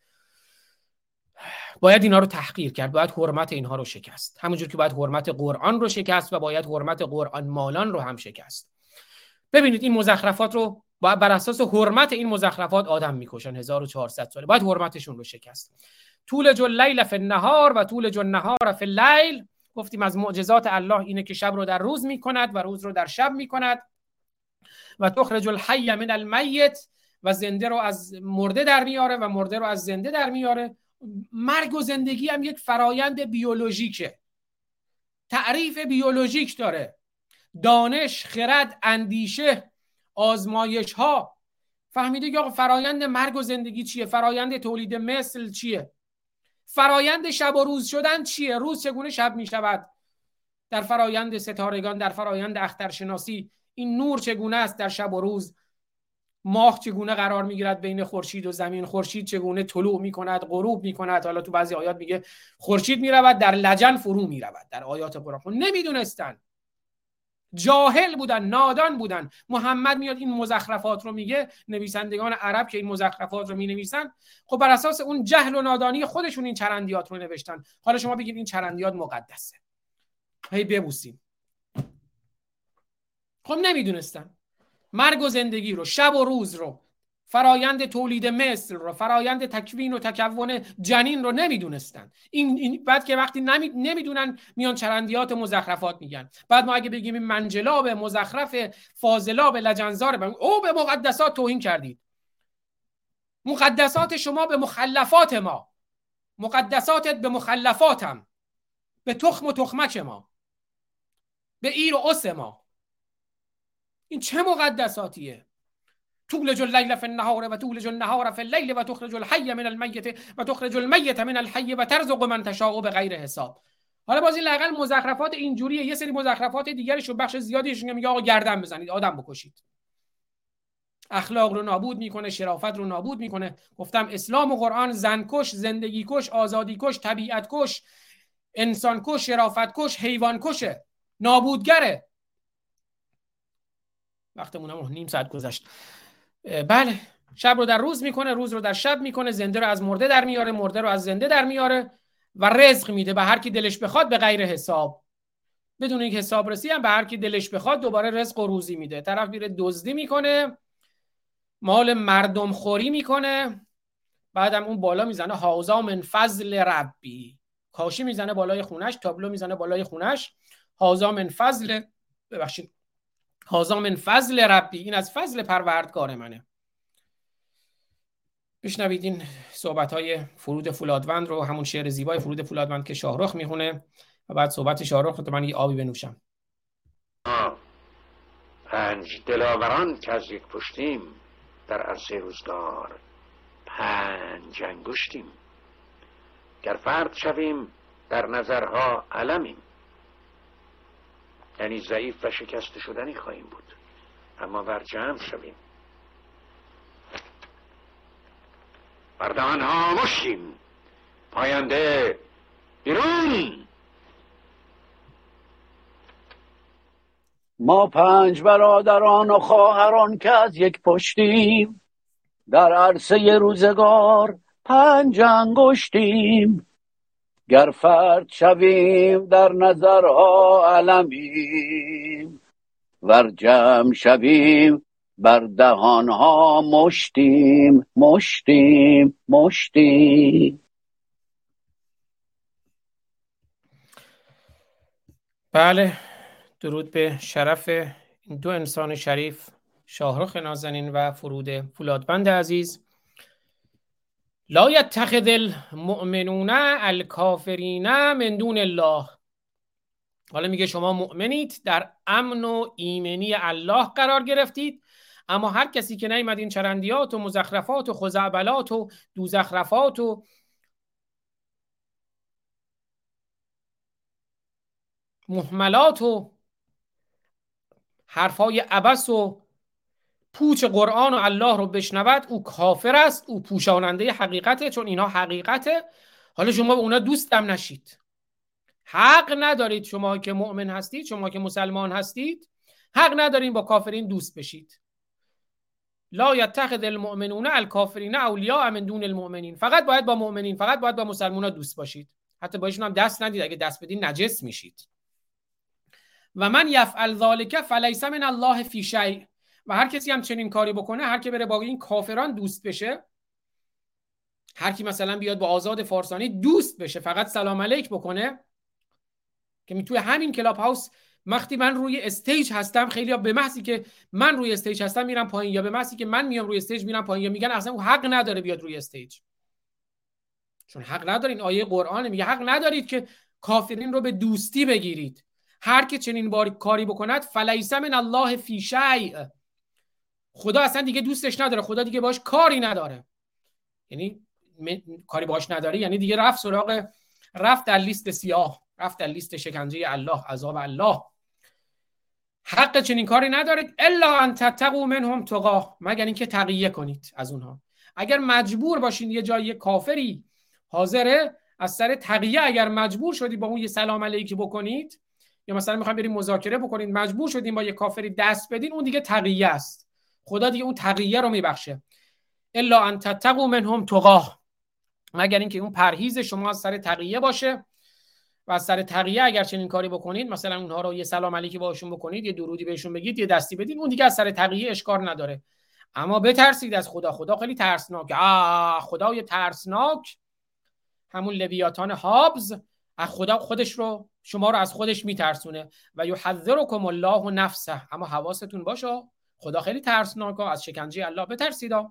باید اینها رو تحقیر کرد باید حرمت اینها رو شکست. همونجور که باید حرمت قرآن رو شکست و باید حرمت قرآن مالان رو هم شکست. ببینید این مزخرفات رو باید بر اساس حرمت این مزخرفات آدم می‌کشن 1400 ساله. باید حرمتشون رو شکست. طول جو لیل فی النهار و طول جو النهار فی اللیل. گفتیم از معجزات الله اینه که شب رو در روز می‌کند و روز رو در شب می‌کند. و تخرج الحی من المیت و زنده رو از مرده در میاره و مرده رو از زنده در میاره. مرگ و زندگی هم یک فرایند بیولوژیکه. تعریف بیولوژیک داره. دانش خرد اندیشه آزمایش ها فهمیده که فرایند مرگ و زندگی چیه؟ فرایند تولید مثل چیه؟ فرایند شب و روز شدن چیه؟ روز چگونه شب می شود در فرایند ستارگان در فرایند اخترشناسی این نور چگونه است در شب و روز؟ ماه چگونه قرار می‌گیرد بین خورشید و زمین؟ خورشید چگونه طلوع می‌کند غروب می‌کند؟ حالا تو بعضی آیات میگه خورشید می‌رود در لجن فرو می‌رود در آیات قرآن خب نمی‌دونستن. جاهل بودن نادان بودن. محمد میاد این مزخرفات رو میگه نویسندگان عرب که این مزخرفات رو می‌نویسن. خب بر اساس اون جهل و نادانی خودشون این چرندیات رو نوشتن. حالا شما بگید این چرندیات مقدسه. هی ببوسیم. خب نمی‌دونستن. مرگ و زندگی رو شب و روز رو. فرایند تولید مثل رو فرایند تکوین و تکون جنین رو نمی‌دونستن. این, این بعد که وقتی نمی... نمی‌دونن میان چرندیات مزخرفات میگن. بعد ما اگه بگیم این منجلاب مزخرف فاضلاب لجنزار او به مقدسات توهین کردید. مقدسات شما به مخلفات ما. مقدساتت به مخلفاتم. به تخم و تخمک ما. به ایر و اس ما. این چه مقدساتیه؟ تولج اللیل فی النهار و تولج النهار فی اللیل و تخرج الحی من المیت و تخرج المیت من الحی و ترزق من تشاء به غیر حساب. حالا باز این لاقل مزخرفات اینجوریه. یه سری مزخرفات دیگرش رو بخش زیادیش میگه آقا گردن بزنید آدم بکشید. اخلاق رو نابود می‌کنه شرافت رو نابود می‌کنه. گفتم اسلام و قرآن زن کش زندگی کش آزادی کش طبیعت کش انسان کش شرافت کش حیوان کشه. نابودگره. وقتمون هم نیم ساعت گذشت. بله. شب رو در روز می‌کنه روز رو در شب می‌کنه. زنده رو از مرده در میاره مرده رو از زنده در میاره و رزق میده. به هر کی دلش بخواد به غیر حساب. بدون اینکه حساب هم به هر کی دلش بخواد دوباره رزق و روزی میده. طرف میره دزدی می‌کنه مال مردم خوری می‌کنه. بعدم اون بالا می‌زنه هاوزا من فضل ربی. کاشی می‌زنه بالای خونش تابلو می‌زنه بالای خونش. هاوزا من فضل. ببخشید. هازا من فضل ربی این از فضل پروردگار منه. بشنوید این صحبت های فرود فولادوند رو همون شعر زیبای فرود فولادوند که شاهرخ می‌خونه و بعد صحبت شاهرخ رو من یه آبی بنوشم. پنج دلاوران که از یک پشتیم در عرصه روزگار پنج انگشتیم. گر فرد شویم در نظرها علمیم. یعنی ضعیف و شکست شدنی خواهیم بود. اما بر جمع شویم. بردهان ها مشیم پاینده بیرون ما پنج برادران و خواهران که از یک پشتیم در عرصه روزگار پنج انگشتیم. گر فرد شویم در نظرها علمیم ور جمع شویم بر دهانها مشتیم مشتیم مشتیم. بله درود به شرف این دو انسان شریف شاهرخ نازنین و فرود فولادبند عزیز. لا یتخذ المؤمنون الکافرین من دون الله. حالا میگه شما مؤمنید در امن و ایمنی الله قرار گرفتید. اما هر کسی که نیمد این چرندیات و مزخرفات و خزعبلات و دوزخرفات و محملات و حرفای عبس و پوچ قرآن و الله رو بشنود او کافر است او پوشاننده حقیقته چون اینا حقیقته. حالا شما به اونا دوستم نشید. حق ندارید شما که مؤمن هستید شما که مسلمان هستید. حق ندارید با کافرین دوست بشید. لا یتخذ المؤمنون الکافرین اولیاء من دون المؤمنین. فقط باید با مؤمنین فقط باید با مسلمان دوست باشید. حتی باشون هم دست ندید اگه دست بدین نجس میشید. ومن يفعل ذلك فليس من الله في شيء. و هر کسی هم چنین کاری بکنه هر کی بره با این کافران دوست بشه هر کی مثلا بیاد با آزاد فارسانی دوست بشه فقط سلام علیک بکنه که توی همین کلاب هاوس وقتی من روی stage هستم خیلی به محضی که من روی stage هستم میرم پایین یا به محضی که من میام روی stage میرم پایین یا میگن اصلا او حق نداره بیاد روی stage. چون حق ندارین آیه قرآن میگه حق ندارید که کافرین رو به دوستی بگیرید. هر که چنین باری کاری بکند فلیس من الله فی شیء. خدا اصلا دیگه دوستش نداره خدا دیگه باش کاری نداره. یعنی کاری باش نداره یعنی دیگه رفت سراغ رفت در لیست سیاه رفت در لیست شکنجه الله عذاب الله. حق چنین کاری ندارید الا ان تتقوا منهم تقا مگر اینکه تقیه کنید از اونها. اگر مجبور باشین یه جای کافری حاضره از سر تقیه اگر مجبور شدید با اون یه سلام علیکی بکنید یا مثلا می‌خوایم بریم مذاکره بکنید مجبور شدیم با یه کافری دست بدین اون دیگه تقیه است. خدا دیگه اون تقیه رو میبخشه. الا ان تتقوا منهم تقا مگر اینکه اون پرهیز شما از سر تقیه باشه و از سر تقیه اگر چنین کاری بکنید مثلا اونها رو یه سلام علیکی باشون بکنید یه درودی بهشون بگید یه دستی بدید اون دیگه از سر تقیه اشکار نداره. اما بترسید از خدا. خدا خیلی ترسناک. آه خدای ترسناک. همون لویاتان هابز از خدا خودش رو شما رو از خودش میترسونه. و یحذرکم الله نفسه. اما حواستون باشه. خدا خیلی ترسناک از شکنجه الله بترسید. و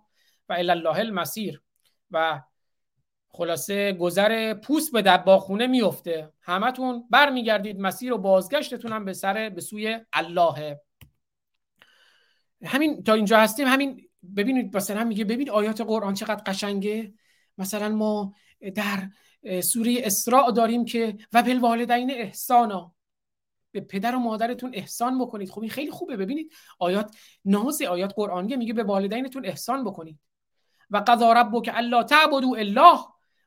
الی الله المسیر و خلاصه گذر پوست به دباخونه میفته. همتون برمیگردید مسیر و بازگشتتون هم به سر به سوی الله. همین تا اینجا هستیم. همین ببینید مثلا میگه ببین آیات قرآن چقدر قشنگه. مثلا ما در سوره اسراء داریم که و بالوالدین احسانا. به پدر و مادرتون احسان بکنید. خب این خیلی خوبه. ببینید آیات ناز آیات قرآنیه میگه به والدینتون احسان بکنید. و قضا ربک الا تعبدوا الله.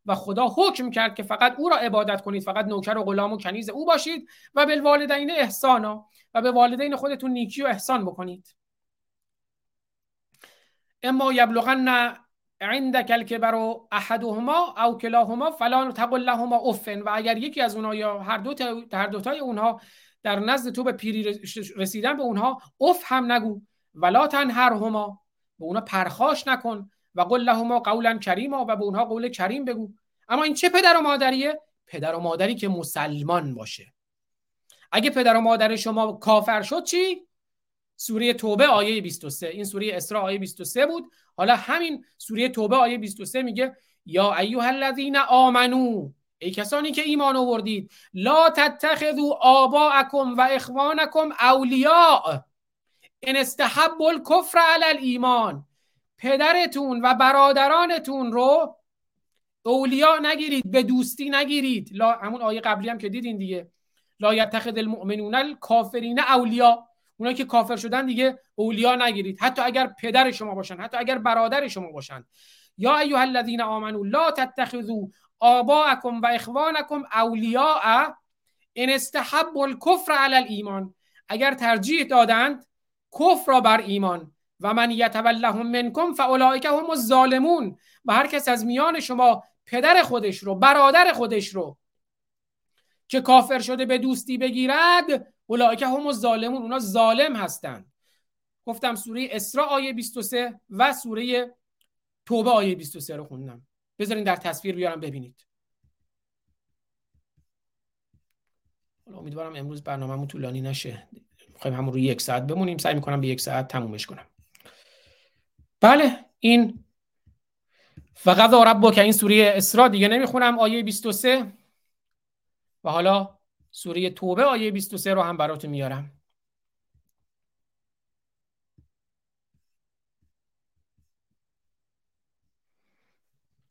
و خدا حکم کرد که فقط او را عبادت کنید. فقط نوکر و غلام و کنیز او باشید. و به والدین احسانا. و به والدین خودتون نیکی و احسان بکنید. اما یبلغن عندك الكبر احدهما او کلاهما فلا تقل لهما افن و اگر یکی از اونها یا هر دو هر دو تای اونها در نزد تو به پیری رسیدن به اونها اف هم نگو ولا تنهرهما به اونها پرخاش نکن و قل لهما قولا کریما و به اونها قول کریم بگو. اما این چه پدر و مادریه؟ پدر و مادری که مسلمان باشه. اگه پدر و مادر شما کافر شد چی؟ سوره توبه آیه 23 این سوره اسراء آیه 23 بود. حالا همین سوره توبه آیه 23 میگه یا ایها الذین آمنو ای کسانی که ایمان آوردید لا تتخذوا آباءکم و اخوانکم اولیاء. ان استحبوا الکفر علی الایمان. پدرتون و برادرانتون رو اولیا نگیرید به دوستی نگیرید. لا همون آیه قبلی هم که دیدین دیگه. لا یتخذ المؤمنون الکافرین اولیا اونا که کافر شدن دیگه اولیا نگیرید. حتی اگر پدر شما باشن حتی اگر برادر شما باشن. یا ایها الذین آمنوا لا تتخذوا آباءکم و اخوانکم اولیاء ان استحبوا الکفر علی الایمان. اگر ترجیح دادند کفر را بر ایمان. و من یتولهم منکم فاولئک هم الظالمون. و هر کس از میان شما پدر خودش رو برادر خودش رو که کافر شده به دوستی بگیرد اولئک هم الظالمون. اونا ظالم هستند. گفتم سوره اسراء آیه 23 و سوره توبه آیه 23 رو خوندم. بذارین در تصویر بیارم ببینید. امیدوارم امروز برنامه‌مون طولانی نشه. می‌خوایم همون رو یک ساعت بمونیم. سعی می‌کنم به یک ساعت تمومش کنم. بله این فقط رب که این سوره اسراء دیگه نمی‌خونم آیه 23 و حالا سوره توبه آیه 23 رو هم براتون میارم.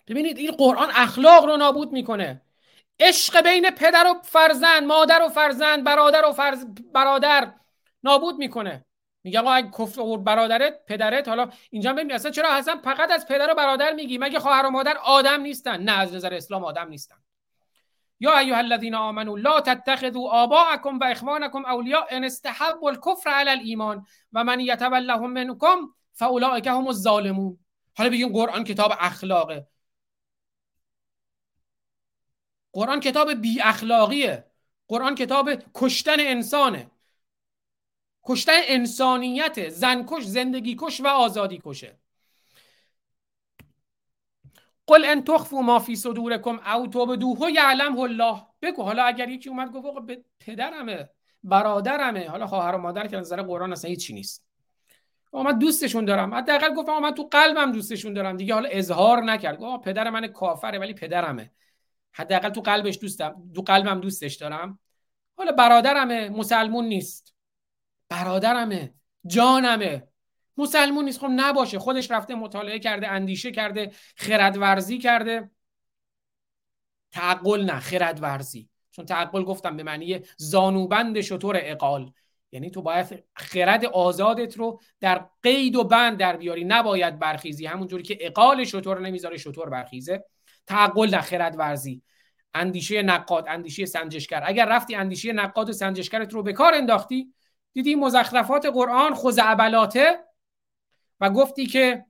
ببینید این قرآن اخلاق رو نابود می‌کنه. عشق بین پدر و فرزند مادر و فرزند برادر و فرز... برادر نابود می‌کنه. میگه آقا اگه کفر و برادرت پدرت حالا اینجا ببین اصلا چرا اصلا فقط از پدر و برادر میگی؟ مگه خواهر و مادر آدم نیستن؟ نه از نظر اسلام آدم نیستن. یا ایها الذین آمنوا لا تتخذوا آباءکم و اخوانکم اولیاء ان استحبوا الكفر علی الايمان و من یتولهم منکم فاولئک هم الظالمون. حالا بگیم قرآن کتاب اخلاقه. قرآن کتاب بی اخلاقیه. قرآن کتاب کشتن انسانه. کشتن انسانیت زنکش زندگی کش و آزادی کشه قل ان تخفوا ما فی صدورکم او تبدوه یعلمه الله. بگو حالا اگر یکی اومد گفت آقا پدرمه برادرمه. حالا خواهر و مادر که نظر قرآن اصلا هیچی نیست. من دوستشون دارم. حداقل گفتم من تو قلبم دوستشون دارم. دیگه حالا اظهار نکرد. گفت پدر من کافره ولی پدرمه. حداقل تو قلبش دوستم تو قلبم دوستش دارم. حالا برادرمه مسلمون نیست. برادرمه جانمه. مسلمون نیست خب نباشه. خودش رفته مطالعه کرده اندیشه کرده خردورزی کرده. تعقل نه خردورزی. چون تعقل گفتم به معنی زانوبند شطور اقال. یعنی تو باید خرد آزادت رو در قید و بند در بیاری. نباید برخیزی. همونجوری که اقال شطور نمی‌ذاره شطور برخیزه. تعقل در خرد ورزی اندیشه نقاد اندیشه سنجشگر. اگر رفتی اندیشه نقاد و سنجشگرت رو به کار انداختی دیدی مزخرفات قرآن خزعبلاته و گفتی که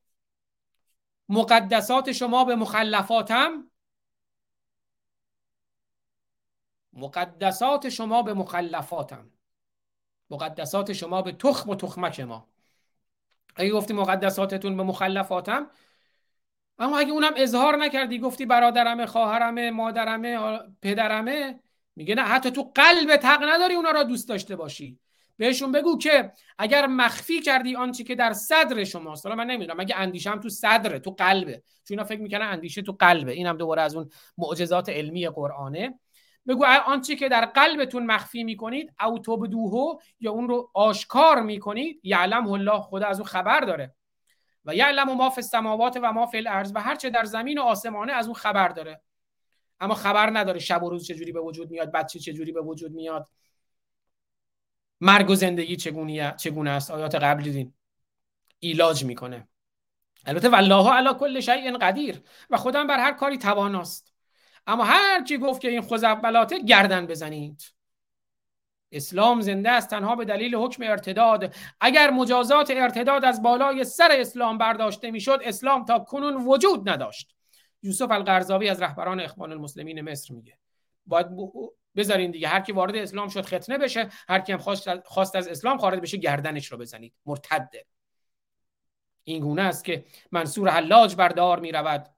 مقدسات شما به مخلفاتم مقدسات شما به مخلفاتم. مقدسات شما به تخم و تخمک ما. اگه گفتی مقدساتتون به مخلفاتم اما اگه اونم اظهار نکردی گفتی برادرمه خواهرمه مادرمه پدرمه میگه نه حتی تو قلب حق نداری اونا را دوست داشته باشی. بهشون بگو که اگر مخفی کردی آنچه که در صدر شماست حالا من نمی‌دونم اگه اندیشم تو صدره تو قلبه؟ چون اینا فکر می‌کنن اندیشه تو قلبه. اینم دوباره از اون معجزات علمی قرآنه. بگو آنچه که در قلبتون مخفی می‌کنید او تبدوهو یا اون رو آشکار می‌کنید یعلم الله خدا از اون خبر داره. و یعلم ما فی السماوات و ما فی الارض و هر چه در زمین و آسمانه از اون خبر داره. اما خبر نداره شب و روز چجوری به وجود میاد بچه چجوری به وجود میاد. مرگ و زندگی چگونه چگونه است؟ آیات قبل دیدین ایلاج می‌کنه. البته والله علی کل شیء قدیر و خودم بر هر کاری تواناست. اما هر چی گفت که این خزعبلاته گردن بزنید اسلام زنده است تنها به دلیل حکم ارتداد. اگر مجازات ارتداد از بالای سر اسلام برداشته می‌شد اسلام تا کنون وجود نداشت. یوسف القرضاوی از رهبران اخوان المسلمین مصر میگه. باید بذارین دیگه هر کی وارد اسلام شد ختنه بشه هر کی هم خواست از اسلام خارج بشه گردنش رو بزنید. مرتده این گونه است که منصور حلاج بردار می رود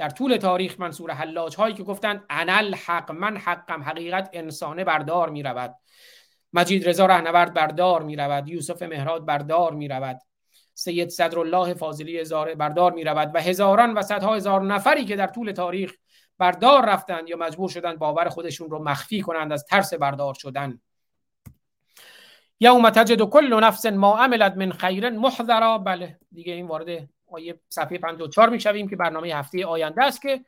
در طول تاریخ منصور حلاج هایی که گفتند انل حق من حقم. حقیقت انسانه بردار می رود مجید رضا رهنورد بردار می رود یوسف مهراد بردار می رود سید صدرالله فاضلی هزار بردار می رود و هزاران و صدها هزار نفری که در طول تاریخ بردار رفتند یا مجبور شدند باور خودشون رو مخفی کنند از ترس بردار شدن. یوم تجد کل نفس ما عملت من خیر محضرا. بله دیگه این وارد آیه صفحه 54 می‌شویم که برنامه هفته آینده است که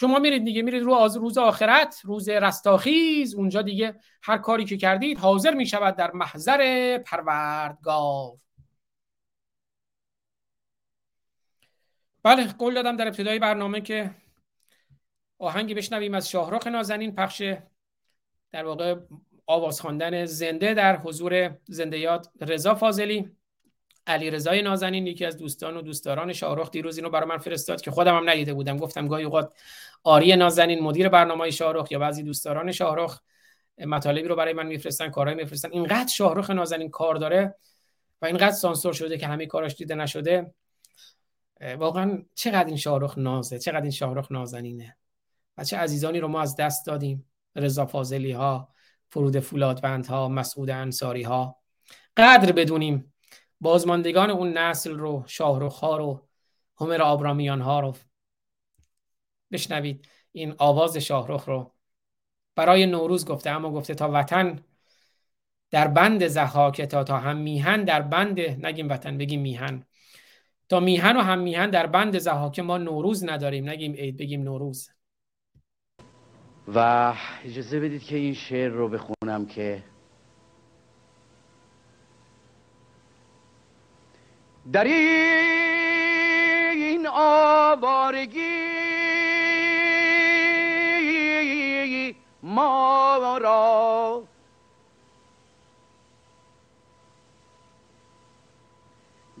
شما میرید دیگه میرید رو از روز آخرت روز رستاخیز اونجا دیگه هر کاری که کردید حاضر می‌شود در محضر پروردگار. بله قول دادم در ابتدای برنامه که آهنگی بشنویم از شاهرخ نازنین پخش در واقع آواز خواندن زنده در حضور زنده یاد رضا فاضلی. علی رضای نازنین یکی از دوستان و دوستداران شاهرخ دیروز اینو برای من فرستاد که خودم هم ندیده بودم. گفتم گاهی اوقات آری نازنین مدیر برنامه شاهرخ یا بعضی دوستداران شاهرخ مطالبی رو برای من میفرستن کارهایی میفرستن. اینقدر شاهرخ نازنین کار داره و اینقدر سانسور شده که همه کاراش دیده نشده واقعا چقدر این شاهرخ نازه چقدر این شاهرخ نازنینه و چه عزیزانی رو ما از دست دادیم. رضا فاضلی ها فرود فولادوند ها مسعود انصاری ها قدر بدونیم بازماندگان اون نسل رو شاهرخ ها رو همر آبرامیان ها رو بشنوید. این آواز شاهرخ رو برای نوروز گفته اما گفته تا وطن در بند زحاک تا تا هم میهن در بند نگیم وطن بگیم میهن. تا میهن و هم میهن در بند زحاک ما نوروز نداریم نگیم عید بگیم نوروز. و اجازه بدید که این شعر رو بخونم که در این آوارگی ما را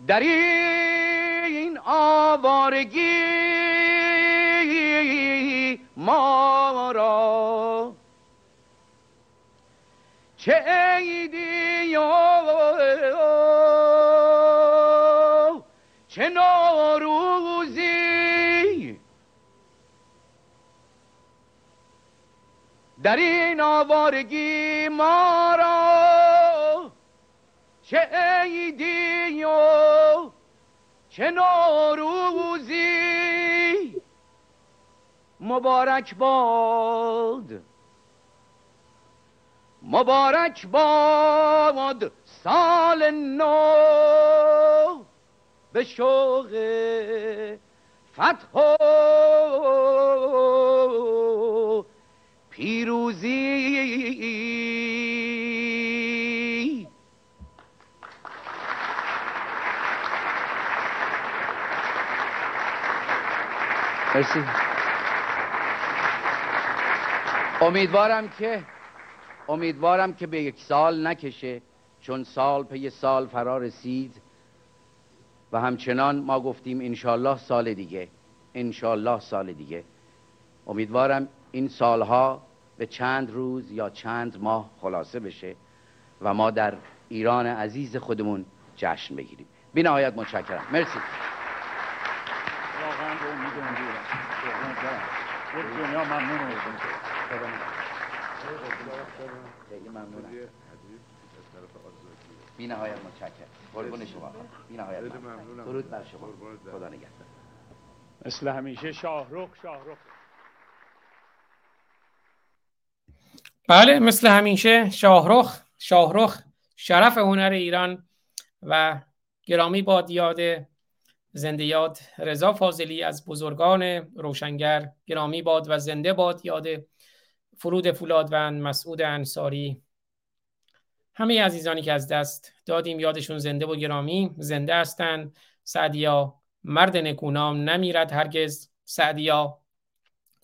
در این آوارگی ما را چه عیدی در این آوارگی ما را چه عیدی و چه نوروزی. مبارک باد مبارک باد سال نو به شوق فتح پیروزی. مرسی. امیدوارم که امیدوارم که به یک سال نکشه چون سال پی سال فرا رسید. و همچنان ما گفتیم انشالله سال دیگه انشالله سال دیگه. امیدوارم این سالها به چند روز یا چند ماه خلاصه بشه و ما در ایران عزیز خودمون جشن بگیریم. بی نهایت متشکرم. مرسی. ممنونم. بی نهایت متشکرم. قربون شما. بی نهایت ممنون درود بر شما. خدا نگهدار. مثل همیشه شاهرخ شاهرخ. بله مثل همیشه شاهرخ شاهرخ شرف هنر ایران و گرامی باد یاد زنده یاد رضا فاضلی از بزرگان روشنگر گرامی باد و زنده باد یاد فرود فولادوند مسعود انصاری. همه عزیزانی که از دست دادیم یادشون زنده و گرامی زنده هستند سعدیا مرد نکونام نمیرد هرگز. سعدیا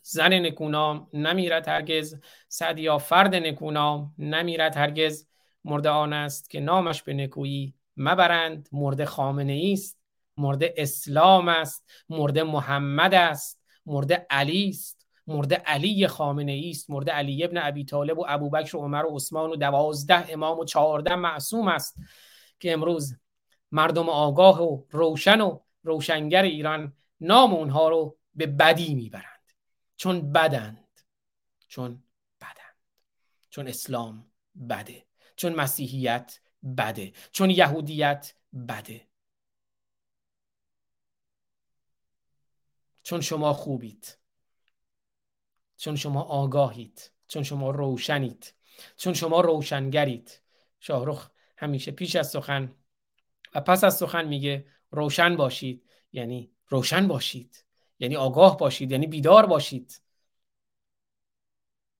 زن نکونام نمیرد هرگز. سعدیا فرد نکونام نمیرد هرگز. مرده آن است که نامش به نکویی مبرند. مرده خامنه است. مرده اسلام است. مرده محمد است. مرده علی است. مرده علی خامنه است. مرده علی ابن ابی طالب و ابوبکر و عمر و عثمان و دوازده امام و چهارده معصوم است که امروز مردم آگاه و روشن و روشنگر ایران نام اونها رو به بدی می‌برند. چون بدند. چون بدند. چون اسلام بده. چون مسیحیت بده. چون یهودیت بده. چون شما خوبید. چون شما آگاهید. چون شما روشنید. چون شما روشنگرید. شاهرخ همیشه پیش از سخن و پس از سخن میگه روشن باشید. یعنی روشن باشید. یعنی آگاه باشید یعنی بیدار باشید.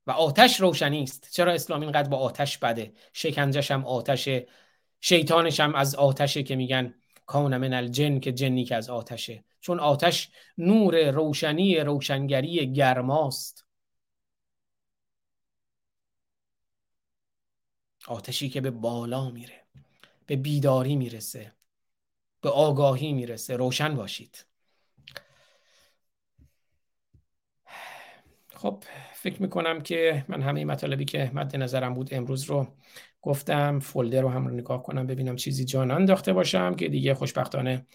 و آتش روشنی است. چرا اسلام اینقدر با آتش بده؟ شکنجش هم آتشه شیطانش هم از آتشه که میگن کان من الجن که جنی که از آتشه. چون آتش نور روشنی روشنگری گرماست. آتشی که به بالا میره به بیداری می‌رسه به آگاهی می‌رسه. روشن باشید. خب فکر می‌کنم که من همه مطالبی که مد نظرم بود امروز رو گفتم فولدر رو هم رو نگاه کنم ببینم چیزی جان انداخته باشم که دیگه خوشبختانه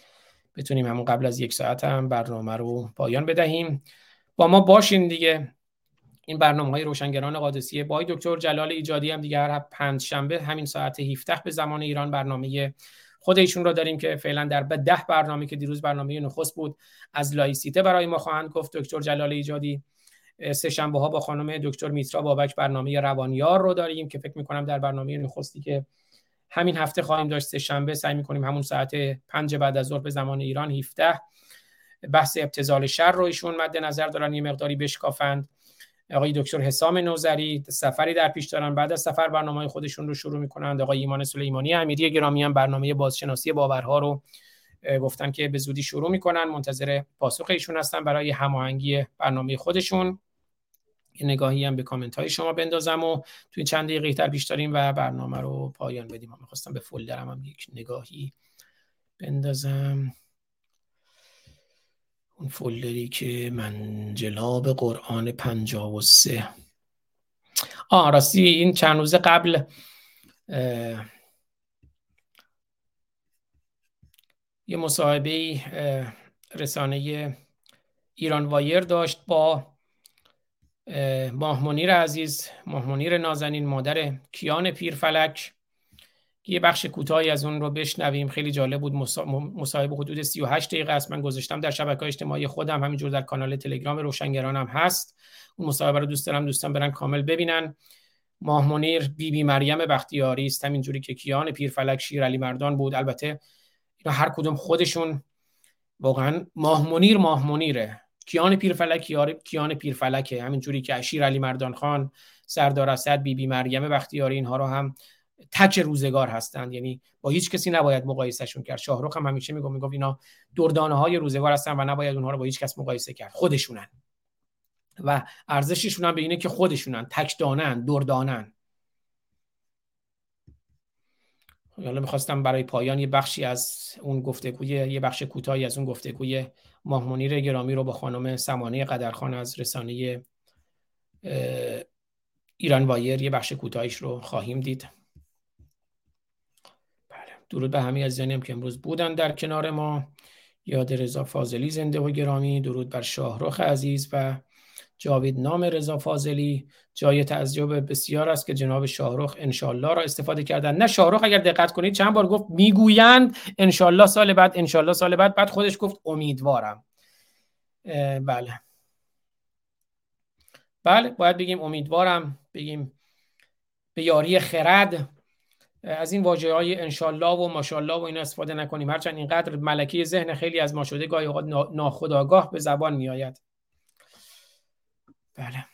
بتونیم همون قبل از یک ساعت هم برنامه رو پایان بدهیم. با ما باشین دیگه. این برنامه های روشنگران قادسیه با دکتر جلال ایجادی هم دیگه هر پنج شنبه همین ساعت 17 به زمان ایران برنامه خود ایشون رو داریم که فعلا در ده برنامه که دیروز برنامه نخست بود از لایسیته برای ما خواهند گفت. دکتر جلال ایجادی سه شنبه ها با خانم دکتر میترا بابک برنامه روانیار رو داریم که فکر می‌کنم در برنامه نخستی که همین هفته خواهیم داشت سه شنبه سعی می‌کنیم همون ساعت پنج بعد از ظهر به زمان ایران 17 بحث ابتزال شر رو ایشون مد نظر دارن یه مقداری بشکافند. آقای دکتر حسام نوزری سفری در پیش دارن. بعد از سفر برنامه خودشون رو شروع می‌کنند. آقای ایمان سلیمانی امیری گرامی هم برنامه بازشناسی باورها رو گفتن که به زودی شروع می‌کنن. منتظر پاسخ ایشون هستن برای هماهنگی برنامه خودشون. نگاهی هم به کامنت های شما بندازم و توی چند دقیقه تر پیش داریم و برنامه رو پایان بدیم. من می‌خواستم به فولدرم هم یک نگاهی بندازم. اون فولدری که من جلاب قرآن پنجاب و سه. آه راستی این چند روز قبل یه مصاحبه رسانه ایران وایر داشت با ماهمنیر عزیز ماهمنیر نازنین مادر کیان پیرفلک. یه بخش کوتاهی از اون رو بشنویم. خیلی جالب بود. مصاحبه حدود 38 دقیقه است. من گذاشتم در شبکه اجتماعی خودم. همینجور در کانال تلگرام روشنگرانم هست. اون مصاحبه رو دوست دارم. دوستان برن کامل ببینن. ماه منیر بی بی مریم بختیاری است. همینجوری که کیان پیرفلک شیر علی مردان بود. البته اینا هر کدوم خودشون واقعا ماه منیر ماه منیره کیان پیرفلک کیان پیرفلکه. همینجوری که شیر علی مردان خان سردار اسد بی بی مریم بختیاری اینها رو هم تک روزگار هستند. یعنی با هیچ کسی نباید مقایسهشون کرد. شاهرخ هم همیشه میگم میگم اینا دردانه های روزگار هستن و نباید اونها رو با هیچ کس مقایسه کرد. خودشونن. و ارزششون هم به اینه که خودشونن. تک دانن دردانن. حالا می‌خواستم برای پایان یه بخشی از اون گفتگوی یه بخش کوتاهی از اون گفتگوی ماهمنیر گرامی رو با خانم سمانه قدرخان از رسانه ایران وایر یه بخش کوتاهیش رو خواهیم دید. درود به همه از هم که امروز بودن در کنار ما. یاد رضا فاضلی زنده و گرامی. درود بر شاهرخ عزیز و جاوید نام رضا فاضلی جای تعجب بسیار است که جناب شاهرخ انشالله را استفاده کردن. نه شاهرخ اگر دقت کنید چند بار گفت می‌گویند انشالله سال بعد انشالله سال بعد. بعد خودش گفت امیدوارم. بله. بله باید بگیم امیدوارم بگیم به یاری خرد. از این واژه های انشالله و ماشالله و این استفاده نکنیم. هرچند اینقدر ملکی ذهن خیلی از ما شده گاهی اوقات ناخداگاه به زبان میآید. بله.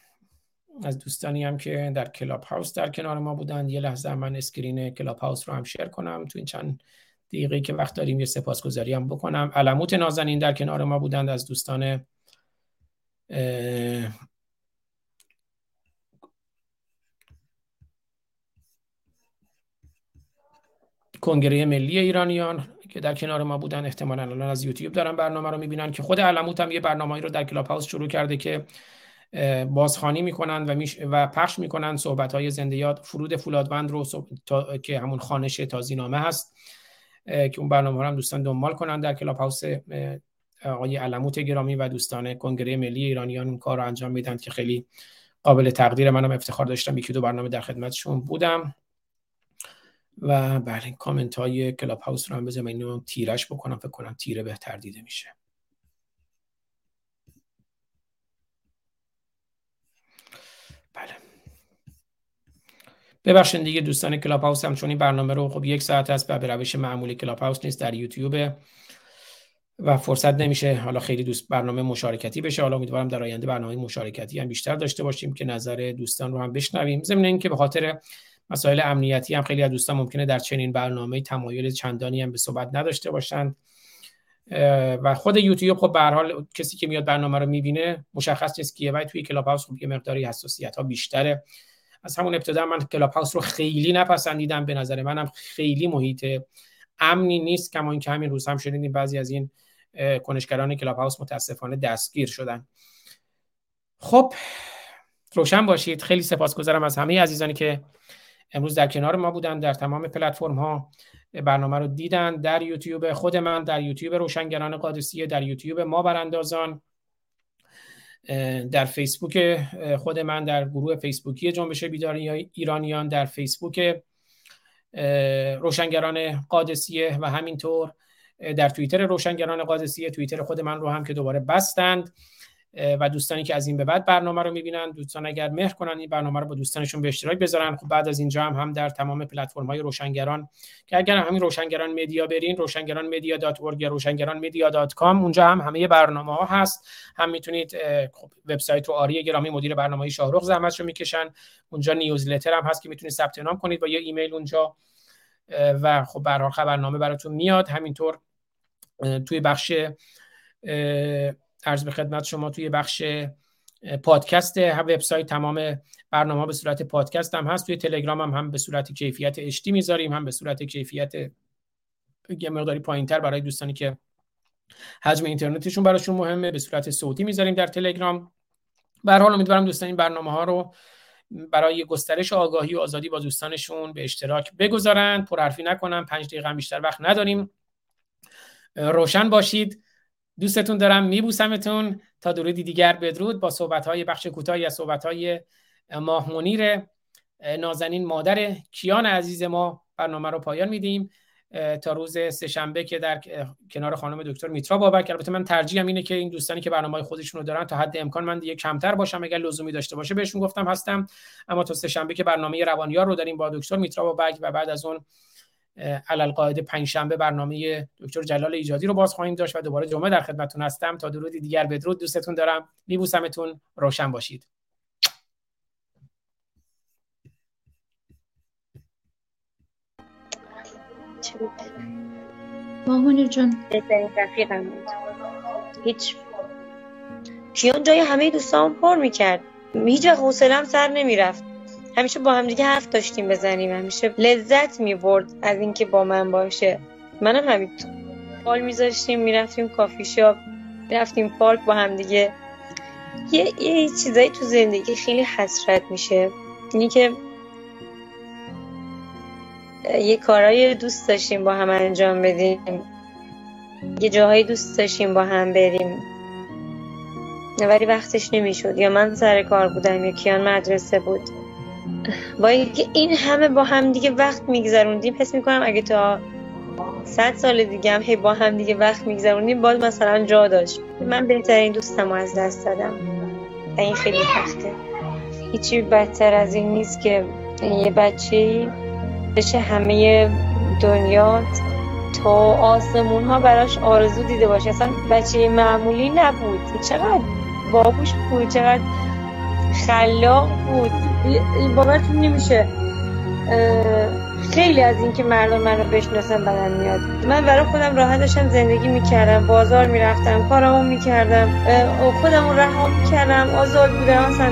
از دوستانی هم که در کلاب هاوس در کنار ما بودند یه لحظه من screen کلاب هاوس رو هم share کنم. تو این چند دقیقه که وقت داریم یه سپاسگزاری هم بکنم. علموت نازنین در کنار ما بودند از دوستان کنگره ملی ایرانیان که در کنار ما بودن احتمالا الان از یوتیوب دارن برنامه رو می‌بینن که خود علموت هم یه برنامه رو در کلاب هاوس شروع کرده که بازخوانی می‌کنن و, میش و پخش می‌کنن صحبت های زنده یاد. فرود فولادوند رو که همون خوانش تازینامه هست که اون برنامه هم دوستان دنبال کنن در کلاب هاوس آقای علموت گرامی و دوستان کنگره ملی ایرانیان اون کار رو انجام میدن که خیلی قابل تقدیر. منم افتخار داشتم یکی دو برنامه در خدمتشون بودم. و بله کامنت های کلاب هاوس رو هم بذارم اینو تیرش بکنم. فکر کنم تیره بهتر دیده میشه. ببخشید دیگه دوستان کلاب هاوس هم چون این برنامه رو خب یک ساعت است به روش معمولی کلاب هاوس نیست در یوتیوب و فرصت نمیشه حالا خیلی دوست برنامه مشارکتی بشه. حالا امیدوارم در آینده برنامه مشارکتی هم بیشتر داشته باشیم که نظر دوستان رو هم بشنویم. ضمن اینکه به خاطر مسائل امنیتی هم خیلی از دوستان ممکنه در چنین برنامه تمایل چندانی هم به صحبت نداشته باشند. و خود یوتیوب خب به حال کسی که میاد برنامه رو می‌بینه مشخص نیست کیه. و توی کلاب هاوس خب یه مقداری حساسیت ها بیشتره. از همون ابتدا من کلاب هاوس رو خیلی نپسندیدم به نظر منم خیلی محیط امنی نیست کما اینکه همین روز هم شنیدیم بعضی از این کنشگران کلاب هاوس متاسفانه دستگیر شدن. خب روشن باشید. خیلی سپاسگزارم از همه عزیزانی که امروز در کنار ما بودن در تمام پلتفرم ها برنامه رو دیدن. در یوتیوب خود من در یوتیوب روشنگران قادسیه در یوتیوب ما براندازان. در فیسبوک خود من در گروه فیسبوکی جنبش بیداری ایرانیان در فیسبوک روشنگران قادسیه و همینطور در توییتر روشنگران قادسیه توییتر خود من رو هم که دوباره بستند. و دوستانی که از این به بعد برنامه رو می‌بینن. دوستان اگر مهر کنن این برنامه رو با دوستانشون به اشتراک بذارن. خب بعد از اینجا هم هم در تمام پلتفرم های روشنگران که اگر همین روشنگران media برین روشنگران media dot یا روشنگران media dot com اونجا هم همه برنامه ها هست. هم می‌تونید خب وبسایت رو آری گرامی مدیر برنامه شاهرخ زحمتش رو می‌کشن. اونجا نیوزلتر هم هست که می‌تونید ثبت نام کنید و یا ایمیل اونجا. و خب به خبرنامه براتون میاد. همینطور توی بخش عرض به خدمت شما توی بخش پادکست. وبسایت تمام برنامه به صورت پادکست هم هست. توی تلگرام هم هم به صورت کیفیت اشتی می‌ذاریم هم به صورت کیفیت یه مقداری پایینتر برای دوستانی که حجم اینترنتشون براشون مهمه به صورت صوتی می‌ذاریم در تلگرام. به حال امیدوارم دوستان این برنامه ها رو برای گسترش آگاهی و آزادی با دوستانشون به اشتراک بگذارن. پرحرفی نکنن. پنج دقیقه بیشتر وقت نداریم. روشن باشید. دوستتون دارم میبوسمتون تا درودی دیگر بدرود. با صحبت های بخش کوتاهی از صحبت های ماه منیر نازنین مادر کیان عزیز ما برنامه رو پایان میدیم. تا روز سهشنبه که در کنار خانم دکتر میترا بابک. البته من ترجیحم اینه که این دوستانی که برنامه خودشون رو دارن تا حد امکان من دیگه کمتر باشم اگر لزومی داشته باشه بهشون گفتم هستم. اما تا سهشنبه که برنامه روانیار رو داریم با دکتر میترا بابک و بعد از اون علل قاعده پنج شنبه برنامه دکتر جلال ایجادی رو باز خواهیم داشت و دوباره جمعه در خدمتتون هستم. تا درودی دیگر بدرود دوستتون دارم. میبوسمتون. روشن باشید. ماهون جون بهترین رفیقم. بود هیچ. کیان جای همه دوستان پر می‌کرد. هیچ حوصلم سر نمی‌رفت. همیشه با هم دیگه حرف داشتیم بزنیم همیشه لذت می‌برد از اینکه با من باشه. منم همینطور حال میذاشتیم می‌رفتیم کافی شاپ رفتیم پارک با هم دیگه. یه, یه چیزایی تو زندگی خیلی حسرت میشه. اینی که یه کارهای دوست داشتیم با هم انجام بدیم. یه جاهایی دوست داشتیم با هم بریم. ولی وقتش نمی‌شد. یا من سر کار بودم یا کیان مدرسه بود. با اینکه این همه با هم دیگه وقت میگذروندیم حس می‌کنم اگه تا صد سال دیگه هم هی با هم دیگه وقت میگذروندیم باز مثلا جا داشت. من بهترین دوستم رو از دست دادم. و این خیلی تخته هیچی بدتر از این نیست که یه بچه بشه همه دنیا تا آسمون ها براش آرزو دیده باشه. اصلا بچه معمولی نبود. چقدر بابوش بود چقدر خلاق بود. باورتون نمیشه. خیلی از اینکه مردم من رو بشناسن بدن میاد. من برای خودم راحت داشتم زندگی می‌کردم. بازار می‌رفتم کارامو می‌کردم. خودم رو رها می‌کردم. آزاد بودم. اصلا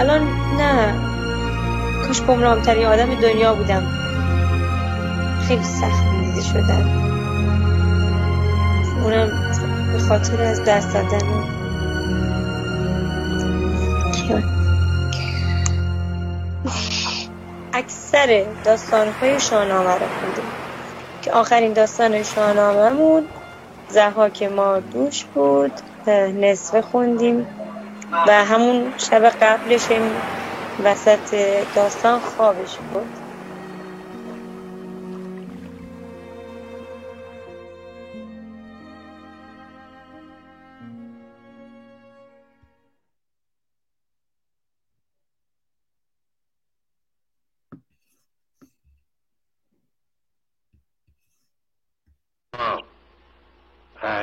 الان نه. کاش گمرامترین آدم دنیا بودم. خیلی سخت دیده شدم. اونم به خاطر از دست دادن. اکثر داستانهای شاهنامه رو خوندیم. که آخرین داستان شاهنامهمون زهاک دوش بود نصفه خوندیم و همون شب قبلش وسط داستان خوابش بود.